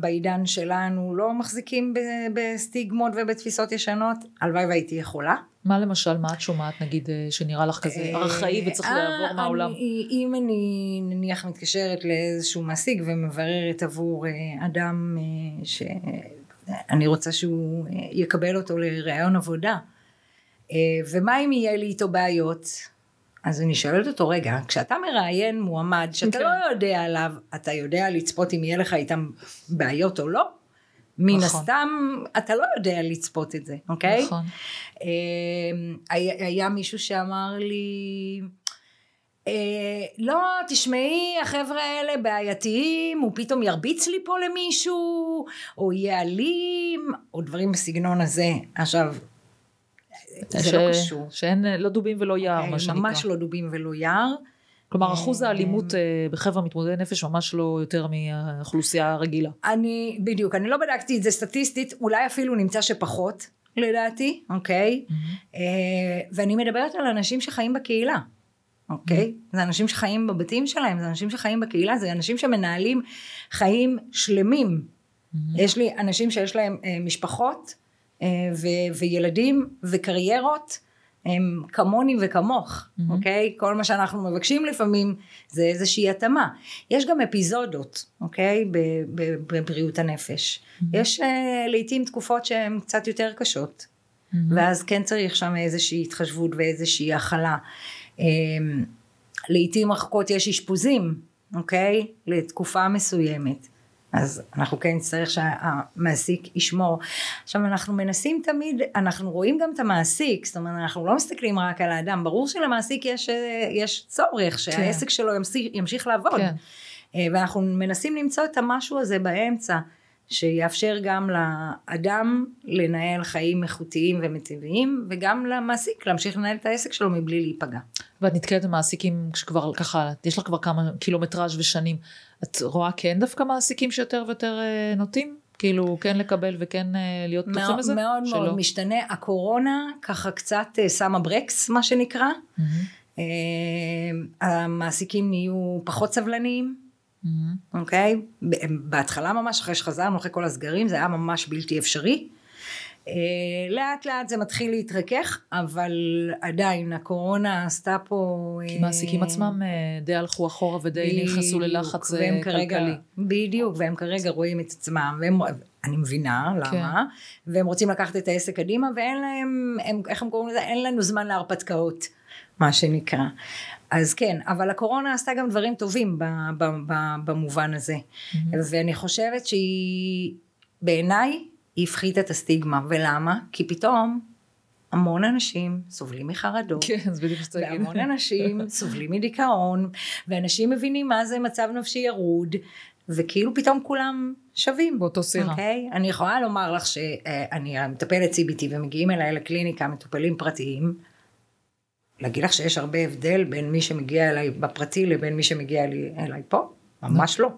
בעידן שלנו לא מחזיקים בסטיגמות ובתפיסות ישנות, הלוואי והייתי יכולה. מה למשל, מה את שומעת נגיד אה, שנראה לך כזה אה, ארכאי וצריך לעבור מהעולם? אם אני נניח מתקשרת לאיזשהו מעסיק ומבררת עבור אדם ש... אני רוצה שהוא אה, יקבל אותו לראיון עבודה. אה, ומה אם יהיה לי איתו בעיות? אז אני שואלת אותו, רגע, כשאתה מראיין מועמד שאתה okay. כן. לא יודע עליו, אתה יודע לצפות אם יהיה לך איתם בעיות או לא? מן נכון. הסתם אתה לא יודע לצפות את זה, אוקיי? נכון. אה, היה, היה מישהו שאמר לי, לא, תשמעי, החבר'ה האלה בעייתיים, הוא פתאום ירביץ לי פה למישהו, או יהיה אלים, או דברים בסגנון הזה. עכשיו, זה ש... לא קשור. שאין לא דובים ולא יער, מה שנקרא. ממש לא דובים ולא יער. כלומר, אחוז אה, האלימות אה, בחבר'ה מתמודדי נפש ממש לא יותר מהאוכלוסייה הרגילה. אני, בדיוק, אני לא בדקתי את זה סטטיסטית, אולי אפילו נמצא שפחות, לדעתי, אוקיי? ואני מדברת על אנשים שחיים בקהילה. אוקיי? זה אנשים שחיים בבתים שלהם, זה אנשים שחיים בקהילה, זה אנשים שמנהלים חיים שלמים. יש לי אנשים שיש להם אה, משפחות אה, ו- וילדים וקריירות הם כמוני וכמוך, mm-hmm. אוקיי? כל מה שאנחנו מבקשים לפעמים זה איזושהי התאמה. יש גם אפיזודות, אוקיי? בבריאות הנפש. Mm-hmm. יש uh, לעיתים תקופות שהן קצת יותר קשות, mm-hmm. ואז כן צריך שם איזושהי התחשבות ואיזושהי הכלה. Um, לעיתים רחוקות יש אשפוזים, אוקיי? לתקופה מסוימת. אז אנחנו כן נצטרך שהמעסיק ישמור. עכשיו אנחנו מנסים תמיד, אנחנו רואים גם את המעסיק, זאת אומרת אנחנו לא מסתכלים רק על האדם, ברור שלמעסיק יש, יש צורך כן. שהעסק. שלו ימשיך, ימשיך לעבוד. כן. אה, ואנחנו מנסים למצוא את המשהו הזה באמצע, שיאפשר גם לאדם לנהל חיים איכותיים ומטיביים, וגם למעסיק להמשיך לנהל את העסק שלו מבלי להיפגע. ואת נתקלת במעסיקים שכבר ככה, יש לך כבר כמה קילומטראז' ושנים, את רואה כן דווקא מעסיקים שיותר ויותר אה, נוטים? כאילו כן לקבל וכן אה, להיות פתוחים לזה? מאוד מאוד מאוד משתנה. הקורונה ככה קצת אה, שמה ברקס מה שנקרא. Mm-hmm. המעסיקים נהיו פחות סבלניים. אוקיי? Mm-hmm. Okay? בהתחלה ממש אחרי שחזרנו אחרי כל הסגרים זה היה ממש בלתי אפשרי. אה, לאט לאט זה מתחיל להתרכך, אבל עדיין הקורונה עשתה פה... כי מעסיקים אה, עצמם אה, די הלכו אחורה ודי נכנסו ללחץ כלכלי. כרגע, בדיוק, והם כרגע רואים את עצמם, והם, אני מבינה למה, כן. והם רוצים לקחת את העסק קדימה, ואין להם, הם, איך הם קוראים לזה? אין לנו זמן להרפתקאות, מה שנקרא. אז כן, אבל הקורונה עשתה גם דברים טובים במובן הזה, mm-hmm. ואני חושבת שהיא, בעיניי, היא הפחיתה את הסטיגמה, ולמה? כי פתאום המון אנשים סובלים מחרדות. כן, זה בדיוק שצריך להגיד. והמון אנשים סובלים מדיכאון, ואנשים מבינים מה זה מצב נפשי ירוד, וכאילו פתאום כולם שווים. באותו סירה. אוקיי? אני יכולה לומר לך שאני מטפלת CBT ומגיעים אליי לקליניקה מטופלים פרטיים, להגיד לך שיש הרבה הבדל בין מי שמגיע אליי בפרטי לבין מי שמגיע אליי, אליי פה? ממש לא.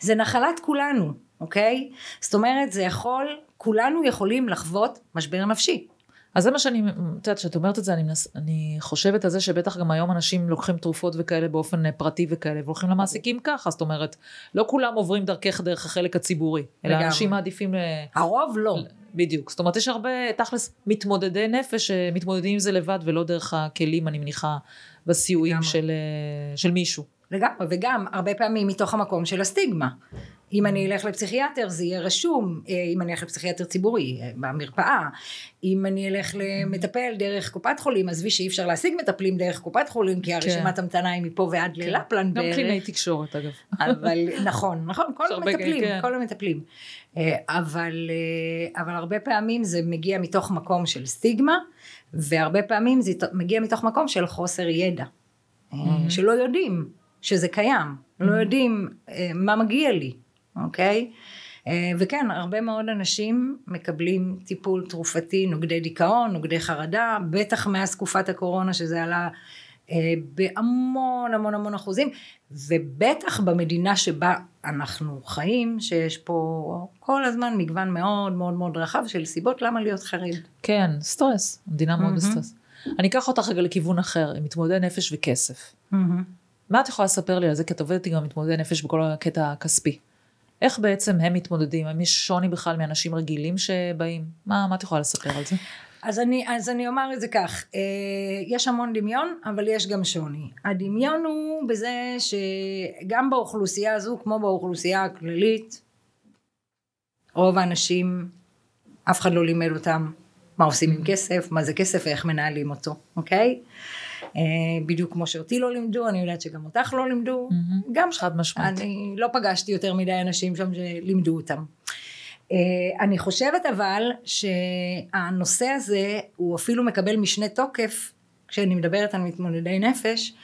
זה נחלת כולנו. אוקיי? זאת אומרת זה יכול, כולנו יכולים לחוות משבר נפשי. אז זה מה שאני, את יודעת, כשאת אומרת את זה, אני, מנס, אני חושבת על זה שבטח גם היום אנשים לוקחים תרופות וכאלה באופן אה, פרטי וכאלה, והולכים למעסיקים ככה, זאת אומרת, לא כולם עוברים דרכך דרך החלק הציבורי, אלא לגמרי. אנשים מעדיפים... ל... הרוב לא. בדיוק, זאת אומרת, יש הרבה, תכלס, מתמודדי נפש שמתמודדים עם זה לבד, ולא דרך הכלים, אני מניחה, בסיועים של, אה, של מישהו. לגמרי, וגם הרבה פעמים מתוך המקום של הסטיגמה. אם אני אלך לפסיכיאטר זה יהיה רשום, אה, אם אני אלך לפסיכיאטר ציבורי אה, במרפאה, אם אני אלך למטפל דרך קופת חולים, עזבי שאי אפשר להשיג מטפלים דרך קופת חולים, כי הרשימת כן. המתנה היא מפה ועד כן. ללפלן בערך. גם קלינאי תקשורת אגב. אבל נכון, נכון, כל המטפלים, כן. כל המטפלים. אה, אבל, אבל הרבה פעמים זה מגיע מתוך מקום של סטיגמה, והרבה פעמים זה מגיע מתוך מקום של חוסר ידע, שלא יודעים שזה קיים, לא יודעים מה מגיע לי. אוקיי? אה, וכן, הרבה מאוד אנשים מקבלים טיפול תרופתי, נוגדי דיכאון, נוגדי חרדה, בטח מאז תקופת הקורונה שזה עלה אה, בהמון המון המון אחוזים, ובטח במדינה שבה אנחנו חיים, שיש פה כל הזמן מגוון מאוד מאוד מאוד רחב של סיבות למה להיות חרד. כן, סטרס, מדינה מאוד בסטרס. אני אקח אותך רגע לכיוון אחר, מתמודדי נפש וכסף. מה את יכולה לספר לי על זה? כי את עובדת גם מתמודדי נפש בכל הקטע הכספי. איך בעצם הם מתמודדים? האם יש שוני בכלל מאנשים רגילים שבאים? מה, מה את יכולה לספר על זה? אז אני, אז אני אומר את זה כך, אה, יש המון דמיון אבל יש גם שוני. הדמיון הוא בזה שגם באוכלוסייה הזו כמו באוכלוסייה הכללית רוב האנשים אף אחד לא לימד אותם מה עושים עם כסף, מה זה כסף ואיך מנהלים אותו, אוקיי? אה, בדיוק כמו שאותי לא לימדו, אני יודעת שגם אותך לא לימדו, mm-hmm. גם חד משמעית. אני לא פגשתי יותר מדי אנשים שם שלימדו אותם. אה, אני חושבת אבל שהנושא הזה הוא אפילו מקבל משנה תוקף כשאני מדברת על מתמודדי נפש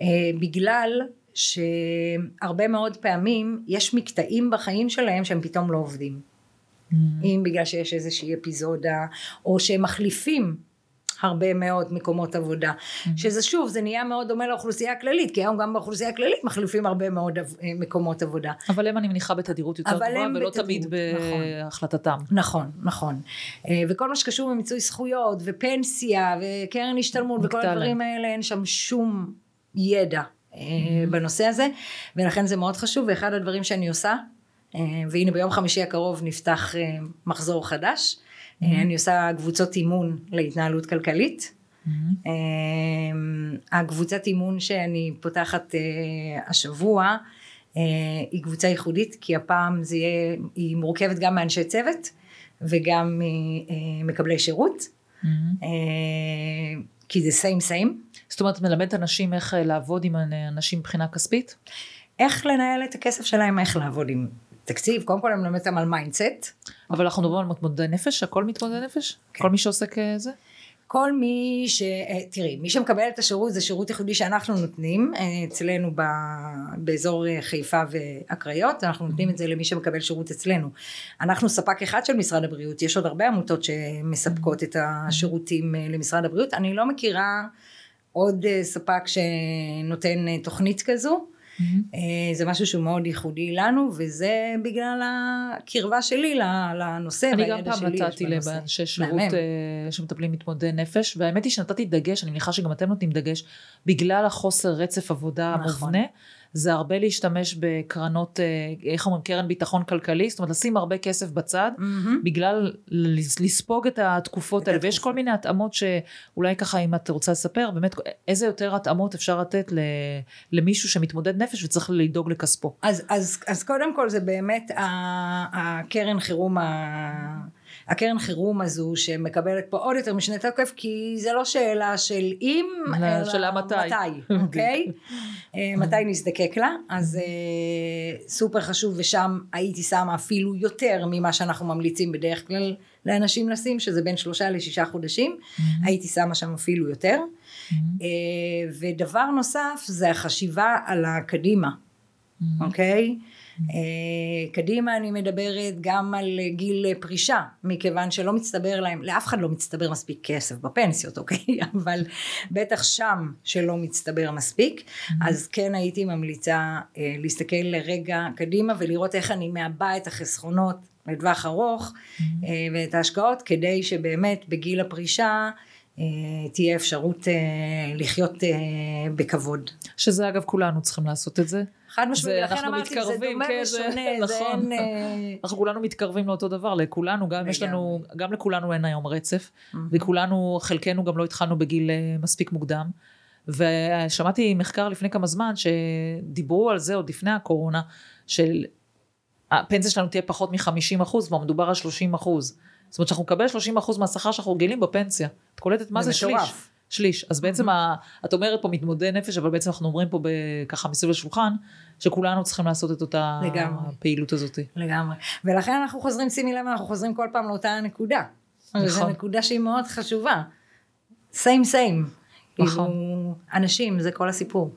אה, בגלל שהרבה מאוד פעמים יש מקטעים בחיים שלהם שהם פתאום לא עובדים. Mm-hmm. אם בגלל שיש איזושהי אפיזודה או שהם מחליפים הרבה מאוד מקומות עבודה. Mm-hmm. שזה שוב, זה נהיה מאוד דומה לאוכלוסייה הכללית, כי היום גם באוכלוסייה הכללית מחליפים הרבה מאוד אה, מקומות עבודה. אבל הם אני מניחה בתדירות יותר גבוהה, ולא בתדירות, תמיד נכון. בהחלטתם. נכון, נכון. אה, וכל מה שקשור במיצוי זכויות, ופנסיה, וקרן השתלמות, וכל הדברים האלה, אין שם שום ידע mm-hmm. בנושא הזה, ולכן זה מאוד חשוב, ואחד הדברים שאני עושה, והנה ביום חמישי הקרוב נפתח מחזור חדש, Mm-hmm. אני עושה קבוצות אימון להתנהלות כלכלית. Mm-hmm. הקבוצת אימון שאני פותחת השבוע היא קבוצה ייחודית כי הפעם זה יהיה, היא מורכבת גם מאנשי צוות וגם ממקבלי שירות. Mm-hmm. כי זה same same. זאת אומרת, מלמד אנשים איך לעבוד עם אנשים מבחינה כספית? איך לנהל את הכסף שלהם, איך לעבוד עם תקציב, קודם כל אני מלמד אותם על מיינדסט. אבל אנחנו מדברים על מתמודדי נפש, הכל מתמודדי נפש? כן. כל מי שעוסק אה, זה? כל מי ש... אה, תראי, מי שמקבל את השירות זה שירות ייחודי שאנחנו נותנים אה, אצלנו ב... באזור חיפה והקריות, אנחנו נותנים את זה למי שמקבל שירות אצלנו. אנחנו ספק אחד של משרד הבריאות, יש עוד הרבה עמותות שמספקות את השירותים למשרד הבריאות, אני לא מכירה עוד ספק שנותן תוכנית כזו. Mm-hmm. זה משהו שהוא מאוד ייחודי לנו וזה בגלל הקרבה שלי לנושא אני גם פעם נתתי לאנשי שירות אה, שמטפלים מתמודדי נפש והאמת היא שנתתי דגש אני מניחה שגם אתם נותנים דגש בגלל החוסר רצף עבודה נכון. זה הרבה להשתמש בקרנות, אה, איך אומרים, קרן ביטחון כלכלי, זאת אומרת לשים הרבה כסף בצד, mm-hmm. בגלל לספוג את התקופות האלה, ויש כל מיני התאמות שאולי ככה אם את רוצה לספר, באמת איזה יותר התאמות אפשר לתת למישהו שמתמודד נפש וצריך לדאוג לכספו. אז, אז, אז קודם כל זה באמת הקרן חירום ה... הקרן חירום הזו שמקבלת פה עוד יותר משנה תוקף כי זה לא שאלה של אם אלא שאלה מתי, מתי אוקיי? אה, מתי נזדקק לה? אז אה, סופר חשוב ושם הייתי שמה אפילו יותר ממה שאנחנו ממליצים בדרך כלל לאנשים לשים שזה בין שלושה לשישה חודשים. הייתי שמה שם אפילו יותר. אה, ודבר נוסף זה החשיבה על הקדימה. אוקיי? okay? אה, קדימה אני מדברת גם על גיל פרישה, מכיוון שלא מצטבר להם, לאף אחד לא מצטבר מספיק כסף בפנסיות, אוקיי? אבל בטח שם שלא מצטבר מספיק, mm-hmm. אז כן הייתי ממליצה אה, להסתכל לרגע קדימה ולראות איך אני מעבה את החסכונות לטווח ארוך mm-hmm. אה, ואת ההשקעות כדי שבאמת בגיל הפרישה תהיה אפשרות לחיות בכבוד. שזה אגב כולנו צריכים לעשות את זה. חד משמעית, לכן אמרתי, זה דומה כן, ושונה, זה נכון. אין... אה, אנחנו כולנו מתקרבים לאותו דבר, לכולנו, גם יש לנו, גם לכולנו אין היום רצף, וכולנו, חלקנו גם לא התחלנו בגיל אה, מספיק מוקדם. ושמעתי מחקר לפני כמה זמן שדיברו על זה עוד לפני הקורונה, של הפנסיה שלנו תהיה פחות מ-50 אחוז, כבר מדובר על 30 אחוז. זאת אומרת שאנחנו נקבל 30 אחוז מהשכר שאנחנו רגילים בפנסיה. את קולטת מה זה, זה שליש? שליש. אז בעצם, ה, את אומרת פה מתמודדי נפש, אבל בעצם אנחנו אומרים פה ככה מסביב לשולחן, שכולנו צריכים לעשות את אותה לגמרי. הפעילות הזאת. לגמרי. ולכן אנחנו חוזרים, שימי לב, אנחנו חוזרים כל פעם לאותה נקודה. נכון. זו נקודה שהיא מאוד חשובה. סיים סיים. נכון. כאילו, אנשים, זה כל הסיפור.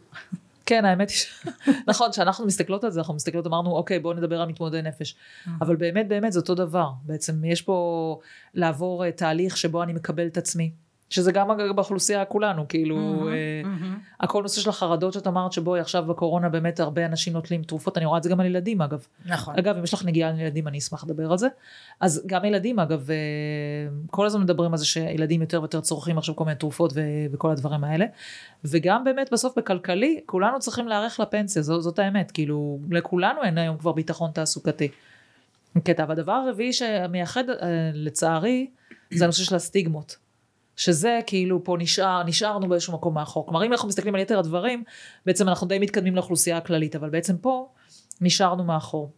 כן, האמת היא ש... נכון, כשאנחנו מסתכלות על זה, אנחנו מסתכלות, אמרנו, אוקיי, בואו נדבר על מתמודדי נפש. אבל באמת, באמת, זה אותו דבר. בעצם יש פה לעבור אה, תהליך שבו אני מקבל את עצמי. שזה גם באוכלוסייה כולנו, כאילו, mm-hmm, mm-hmm. הכל נושא של החרדות שאת אמרת, שבואי עכשיו בקורונה באמת הרבה אנשים נוטלים תרופות, אני רואה את זה גם על ילדים אגב. נכון. אגב, אם יש לך נגיעה לילדים, אני אשמח לדבר על זה. אז גם ילדים אגב, אה, כל הזמן מדברים על זה שילדים יותר ויותר צורכים עכשיו כל מיני תרופות ו- וכל הדברים האלה. וגם באמת בסוף בכלכלי, כולנו צריכים להיערך לפנסיה, זאת, זאת האמת, כאילו, לכולנו אין היום כבר ביטחון תעסוקתי. קטע, והדבר הרביעי שמייחד אה, לצערי, זה הנושא של הסטיגמות. שזה כאילו פה נשאר, נשארנו באיזשהו מקום מאחור. כלומר אם אנחנו מסתכלים על יתר הדברים, בעצם אנחנו די מתקדמים לאוכלוסייה הכללית, אבל בעצם פה נשארנו מאחור.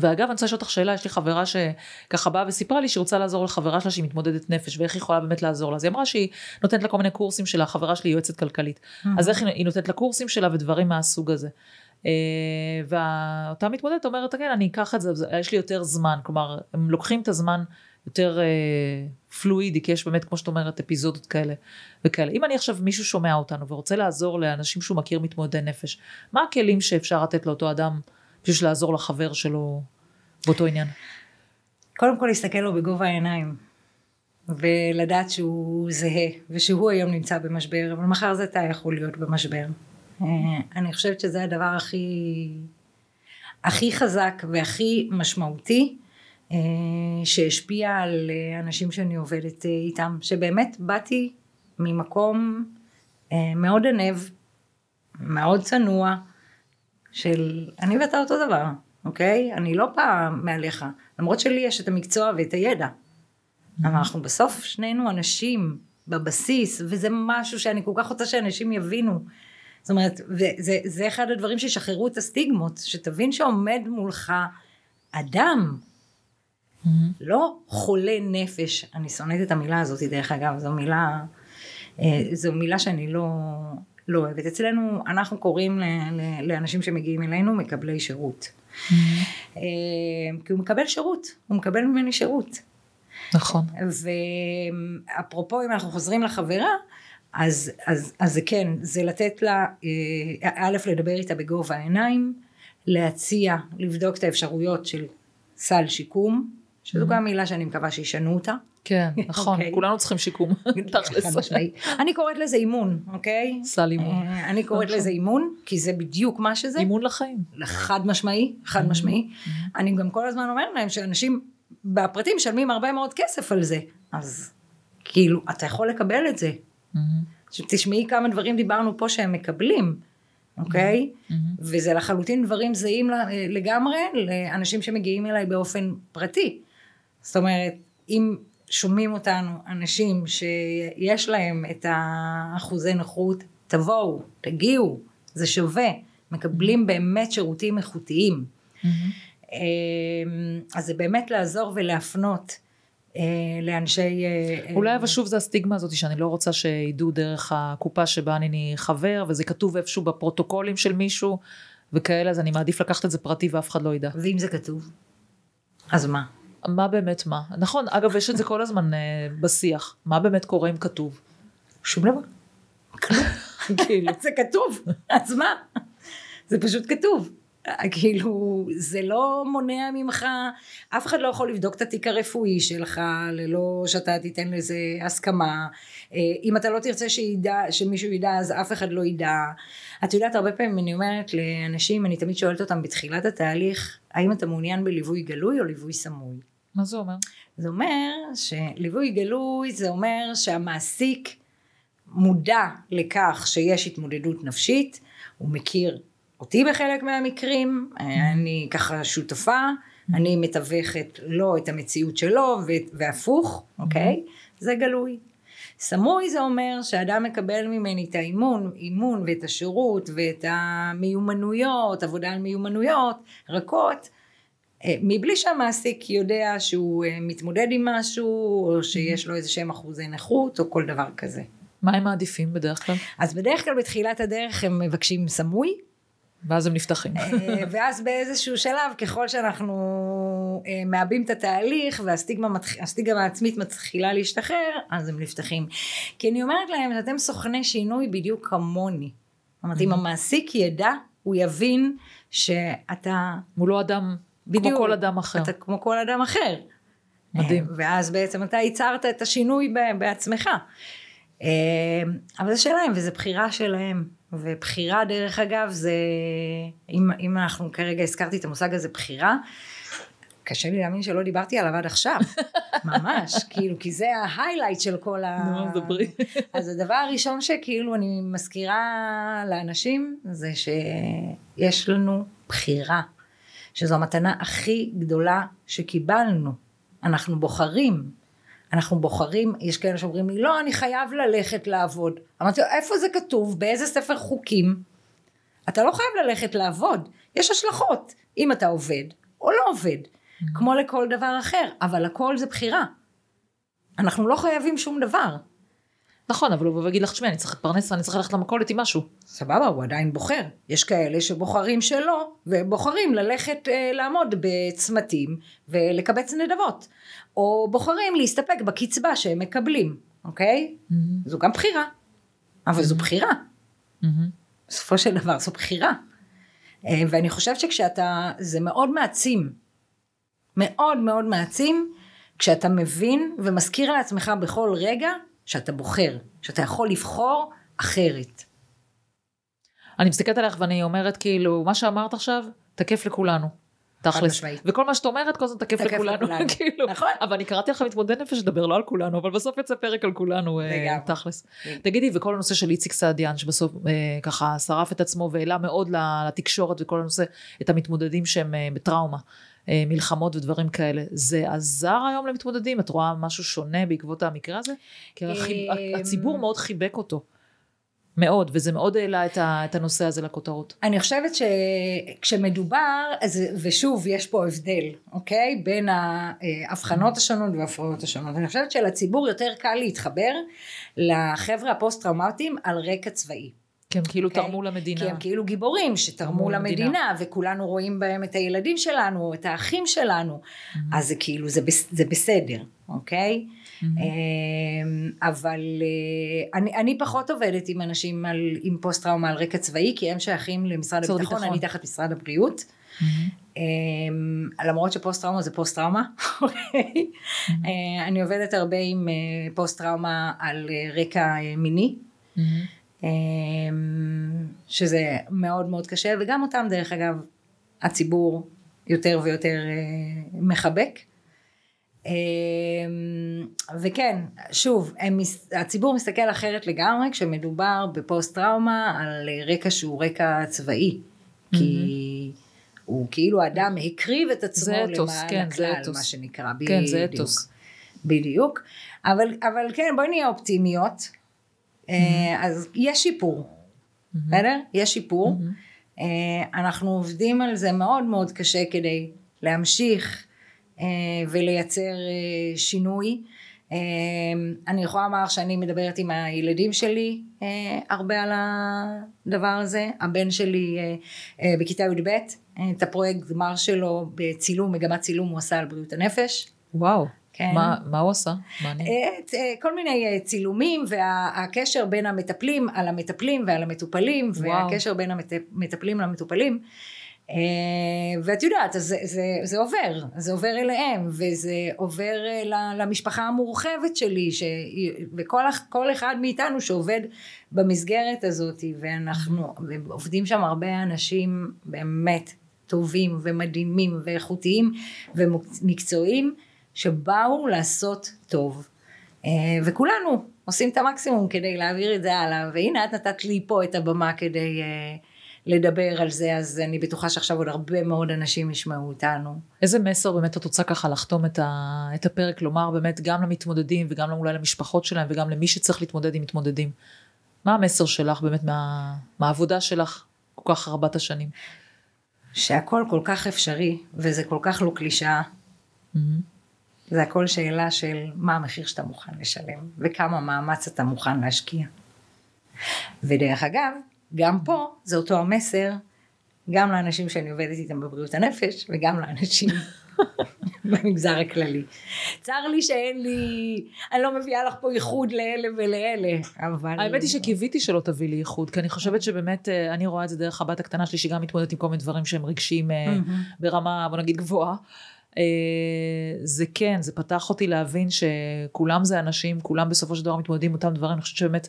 ואגב אני רוצה לשאול אותך שאלה, יש לי חברה שככה באה וסיפרה לי שהיא רוצה לעזור לחברה שלה שהיא מתמודדת נפש ואיך היא יכולה באמת לעזור לה. אז היא אמרה שהיא נותנת לה כל מיני קורסים שלה, החברה שלי יועצת כלכלית. Mm-hmm. אז איך היא נותנת לה קורסים שלה ודברים מהסוג הזה. אה, ואותה מתמודדת אומרת, כן, אני אקח את זה, יש לי יותר זמן. כלומר, הם לוקחים את הזמן יותר אה, פלואידי, כי יש באמת, כמו שאת אומרת, אפיזודות כאלה וכאלה. אם אני עכשיו, מישהו שומע אותנו ורוצה לעזור לאנשים שהוא מכיר מתמודדי נפש, מה הכלים שאפשר לתת לאותו אדם בשביל לעזור לחבר שלו באותו עניין? קודם כל להסתכל לו בגובה העיניים. ולדעת שהוא זהה, ושהוא היום נמצא במשבר, אבל מחר זה אתה יכול להיות במשבר. אה, אני חושבת שזה הדבר הכי, הכי חזק והכי משמעותי שהשפיע על אה, אנשים שאני עובדת אה, איתם, שבאמת באתי ממקום מאוד ענב, מאוד צנוע, של אני ואתה אותו דבר, אוקיי? אני לא באה מעליך, למרות שלי יש את המקצוע ואת הידע, אבל אנחנו בסוף שנינו אנשים בבסיס, וזה משהו שאני כל כך רוצה שאנשים יבינו. זאת אומרת, וזה, זה אחד הדברים שישחררו את הסטיגמות, שתבין שעומד מולך אדם, mm-hmm. לא חולה נפש, אני שונאת את המילה הזאת דרך אגב, זו מילה, אה, זו מילה שאני לא, לא אוהבת. אצלנו, אנחנו קוראים לאנשים שמגיעים אלינו מקבלי שירות. Mm-hmm. אה, כי הוא מקבל שירות, הוא מקבל ממני שירות. נכון. ואפרופו אם אנחנו חוזרים לחברה, אז, אז, אז זה כן, זה לתת לה, אה, א', לדבר איתה בגובה העיניים, להציע, לבדוק את האפשרויות של סל שיקום, שזו mm-hmm. גם מילה שאני מקווה שישנו אותה. כן, נכון, okay. אוקיי. כולנו צריכים שיקום, תכלס. אני קוראת לזה אימון, אוקיי? סל אימון. אה, אני קוראת נכון. לזה אימון, כי זה בדיוק מה שזה. אימון לחיים. חד משמעי, חד משמעי. אני גם כל הזמן אומרת להם שאנשים בפרטים משלמים הרבה מאוד כסף על זה, אז כאילו, אתה יכול לקבל את זה. עכשיו תשמעי כמה דברים דיברנו פה שהם מקבלים, אוקיי? וזה לחלוטין דברים זהים לגמרי לאנשים שמגיעים אליי באופן פרטי. זאת אומרת, אם שומעים אותנו אנשים שיש להם את האחוזי נכות, תבואו, תגיעו, זה שווה, מקבלים באמת שירותים איכותיים. אמ, אז זה באמת לעזור ולהפנות אה, לאנשי... אה, אולי אבל שוב זה הסטיגמה הזאת שאני לא רוצה שידעו דרך הקופה שבה אני חבר וזה כתוב איפשהו בפרוטוקולים של מישהו וכאלה אז אני מעדיף לקחת את זה פרטי ואף אחד לא ידע. ואם זה כתוב? אז מה? מה באמת מה? נכון, אגב יש את זה כל הזמן uh, בשיח, מה באמת קורה אם כתוב? שום דבר. כאילו. זה כתוב, אז מה? זה פשוט כתוב. כאילו זה לא מונע ממך, אף אחד לא יכול לבדוק את התיק הרפואי שלך ללא שאתה תיתן לזה הסכמה, אה, אם אתה לא תרצה שידע, שמישהו ידע אז אף אחד לא ידע, את יודעת הרבה פעמים אני אומרת לאנשים, אני תמיד שואלת אותם בתחילת התהליך, האם אתה מעוניין בליווי גלוי או ליווי סמוי? מה זה אומר? זה אומר שליווי גלוי זה אומר שהמעסיק מודע לכך שיש התמודדות נפשית, הוא מכיר אותי בחלק מהמקרים, אני ככה שותפה, אני מתווכת לו את המציאות שלו והפוך, אוקיי? זה גלוי. סמוי זה אומר שאדם מקבל ממני את האימון, אימון ואת השירות ואת המיומנויות, עבודה על מיומנויות, רכות, אה, מבלי שהמעסיק יודע שהוא אה, מתמודד עם משהו, או שיש לו איזה שהם אחוזי נכות, או כל דבר כזה. מה הם מעדיפים בדרך כלל? אז בדרך כלל בתחילת הדרך הם מבקשים סמוי, ואז הם נפתחים. אה, ואז באיזשהו שלב, ככל שאנחנו אה, מעבים את התהליך והסטיגמה העצמית מתחילה להשתחרר, אז הם נפתחים. כי אני אומרת להם, אתם סוכני שינוי בדיוק כמוני. זאת אומרת, אם המעסיק ידע, הוא יבין שאתה... הוא לא אדם בדיוק, כמו כל אדם אחר. אתה כמו כל אדם אחר. מדהים. אה, ואז בעצם אתה ייצרת את השינוי בעצמך. אבל זה שלהם וזה בחירה שלהם. ובחירה דרך אגב זה, אם, אם אנחנו כרגע הזכרתי את המושג הזה בחירה, קשה לי להאמין שלא דיברתי עליו עד עכשיו, ממש, כאילו, כי זה ההיילייט של כל ה... נו, דברי. אז הדבר הראשון שכאילו אני מזכירה לאנשים, זה שיש לנו בחירה, שזו המתנה הכי גדולה שקיבלנו. אנחנו בוחרים, אנחנו בוחרים, יש כאלה שאומרים לי, לא, אני חייב ללכת לעבוד. אמרתי לו, איפה זה כתוב? באיזה ספר חוקים? אתה לא חייב ללכת לעבוד, יש השלכות, אם אתה עובד או לא עובד, mm-hmm. כמו לכל דבר אחר, אבל הכל זה בחירה. אנחנו לא חייבים שום דבר. נכון, אבל הוא יגיד לך, תשמעי, אני צריך להתפרנס ואני צריך ללכת למכולת עם משהו. סבבה, הוא עדיין בוחר. יש כאלה שבוחרים שלא, ובוחרים ללכת אה, לעמוד בצמתים ולקבץ נדבות. או בוחרים להסתפק בקצבה שהם מקבלים, אוקיי? Mm-hmm. זו גם בחירה, אבל mm-hmm. זו בחירה. Mm-hmm. בסופו של דבר זו בחירה. אה, ואני חושבת שכשאתה, זה מאוד מעצים, מאוד מאוד מעצים, כשאתה מבין ומזכיר לעצמך בכל רגע שאתה בוחר, שאתה יכול לבחור אחרת. אני מסתכלת עליך ואני אומרת כאילו, מה שאמרת עכשיו, תקף לכולנו. תכלס. וכל מה שאת אומרת כל הזמן תקף לכולנו. כאילו, נכון. אבל אני קראתי לך מתמודד נפש לדבר לא על כולנו, אבל בסוף יצא פרק על כולנו, אה, תכלס. תגידי, וכל הנושא של איציק סעדיאן, שבסוף אה, ככה שרף את עצמו והעלה מאוד לתקשורת וכל הנושא, את המתמודדים שהם אה, בטראומה. אה, מלחמות ודברים כאלה. זה עזר היום למתמודדים? את רואה משהו שונה בעקבות המקרה הזה? כי אמ, הציבור מאוד חיבק אותו. מאוד, וזה מאוד העלה את ה- את הנושא הזה לכותרות. אני חושבת שכשמדובר, אז, ושוב יש פה הבדל, אוקיי? בין ההבחנות השונות וההפרעות השונות. אני חושבת שלציבור יותר קל להתחבר לחבר'ה הפוסט טראומטיים על רקע צבאי. כי הם כאילו אוקיי? תרמו למדינה. כי הם כאילו גיבורים שתרמו תרמו למדינה. למדינה וכולנו רואים בהם את הילדים שלנו, את האחים שלנו, Mm-hmm. אז זה כאילו זה, זה בסדר, אוקיי? Mm-hmm. אמ, אבל אה, אני, אני פחות עובדת עם אנשים על, עם פוסט טראומה על רקע צבאי כי הם שייכים למשרד משרד הביטחון, הביטחון. אני תחת משרד הבריאות. מהמם. אמ, למרות שפוסט טראומה זה פוסט טראומה, אוקיי? אה, אני עובדת הרבה עם אה, פוסט טראומה על רקע מיני. מהמם. אמ, שזה מאוד מאוד קשה וגם אותם דרך אגב הציבור יותר ויותר אה, מחבק. אמ, וכן שוב הם, הציבור מסתכל אחרת לגמרי כשמדובר בפוסט טראומה על רקע שהוא רקע צבאי כי הוא כאילו אדם הקריב את עצמו למען כן, הכלל אתוס. מה שנקרא כן, בדיוק. בדיוק אבל, אבל כן בואי נהיה אופטימיות אז יש שיפור בסדר? יש שיפור. אה, אנחנו עובדים על זה מאוד מאוד קשה כדי להמשיך אה, ולייצר אה, שינוי. אה, אני יכולה לומר שאני מדברת עם הילדים שלי אה, הרבה על הדבר הזה. הבן שלי אה, אה, בכיתה י"ב, אה, את הפרויקט גמר שלו בצילום, מגמת צילום הוא עשה על בריאות הנפש. וואו. כן. מה- מה הוא עשה? מעניין. את, אה, כל מיני אה, צילומים והקשר בין המטפלים על המטפלים ועל המטופלים וואו. והקשר בין המטפלים למטופלים אה, ואת יודעת אז זה, זה, זה עובר זה עובר אליהם וזה עובר אה, למשפחה המורחבת שלי ש... וכל אח- כל אחד מאיתנו שעובד במסגרת הזאת ואנחנו עובדים שם הרבה אנשים באמת טובים ומדהימים ואיכותיים ומקצועיים שבאו לעשות טוב אה, וכולנו עושים את המקסימום כדי להעביר את זה הלאה והנה את נתת לי פה את הבמה כדי אה, לדבר על זה אז אני בטוחה שעכשיו עוד הרבה מאוד אנשים ישמעו אותנו. איזה מסר באמת את רוצה ככה לחתום את, ה, את הפרק, לומר באמת גם למתמודדים וגם אולי למשפחות שלהם וגם למי שצריך להתמודד עם מתמודדים. מה המסר שלך באמת מה, מהעבודה שלך כל כך רבת השנים? שהכל כל כך אפשרי וזה כל כך לא קלישאה מהמם. זה הכל שאלה של מה המחיר שאתה מוכן לשלם וכמה מאמץ אתה מוכן להשקיע. ודרך אגב, גם פה זה אותו המסר גם לאנשים שאני עובדת איתם בבריאות הנפש וגם לאנשים במגזר הכללי. צר לי שאין לי, אני לא מביאה לך פה איחוד לאלה ולאלה, אבל... האמת היא שקיוויתי שלא תביא לי איחוד, כי אני חושבת שבאמת, אה, אני רואה את זה דרך הבת הקטנה שלי, שגם מתמודדת עם כל מיני דברים שהם רגשיים אה. ברמה, בוא נגיד, גבוהה. אה, זה כן, זה פתח אותי להבין שכולם זה אנשים, כולם בסופו של דבר מתמודדים עם אותם דברים. אני חושבת שבאמת,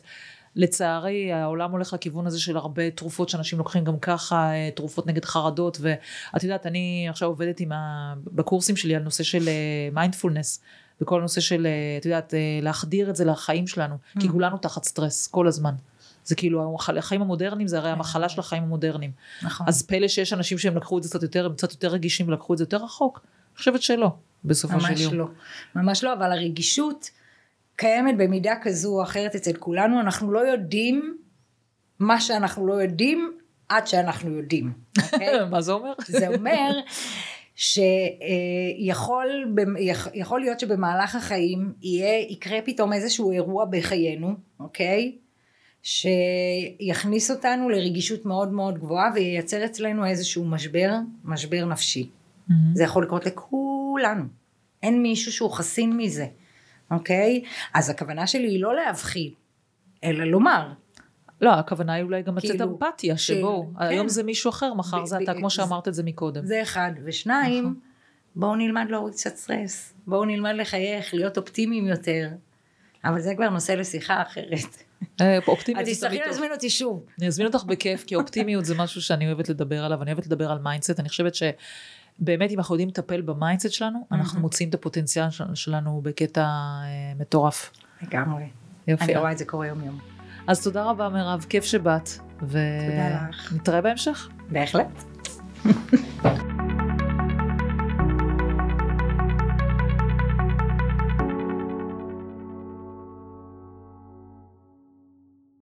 לצערי, העולם הולך לכיוון הזה של הרבה תרופות שאנשים לוקחים גם ככה, אה, תרופות נגד חרדות, ואת יודעת, אני עכשיו עובדת עם ה... בקורסים שלי על נושא של מיינדפולנס. וכל הנושא של, אה, את יודעת, אה, להחדיר את זה לחיים שלנו, כי כולנו תחת סטרס כל הזמן. זה כאילו, החיים המודרניים זה הרי המחלה של החיים המודרניים. נכון. אז פלא שיש אנשים שהם לקחו את זה קצת יותר, הם קצת יותר רגישים ולקחו את זה יותר רחוק? אני חושבת שלא, בסופו של ממש יום. לא, ממש לא, אבל הרגישות קיימת במידה כזו או אחרת אצל כולנו, אנחנו לא יודעים מה שאנחנו לא יודעים עד שאנחנו יודעים, אוקיי? מה זה אומר? זה אומר שיכול יכול להיות שבמהלך החיים יהיה, יקרה פתאום איזשהו אירוע בחיינו, אוקיי? שיכניס אותנו לרגישות מאוד מאוד גבוהה וייצר אצלנו איזשהו משבר, משבר נפשי. זה יכול לקרות לכולנו. אין מישהו שהוא חסין מזה, אוקיי? אז הכוונה שלי היא לא להבחין, אלא לומר. לא, הכוונה היא אולי גם לצאת כאילו, אמפתיה, של- שבואו, כן. היום זה מישהו אחר, מחר ב- זה ב- אתה, כמו זה- שאמרת את זה מקודם. זה אחד. ושניים, נכון. בואו נלמד להוריד קצת סטרס. בואו נלמד לחייך, להיות אופטימיים יותר. אבל זה כבר נושא לשיחה אחרת. אה, אז אופטימיות זה תצטרכי תמיד טוב. להזמין אותי שוב. אני אזמין אותך בכיף, כי אופטימיות זה משהו שאני אוהבת לדבר עליו, אני אוהבת לדבר על מיינדסט, אני חושבת שבאמת אם אנחנו יודעים לטפל במיינדסט שלנו, אנחנו מוצאים את הפוטנציאל של- שלנו בקטע אה, מטורף. לגמרי. יופי. אני רואה את זה קורה יום יום. אז תודה רבה מירב, כיף שבאת, תודה לך. ונתראה בהמשך. בהחלט.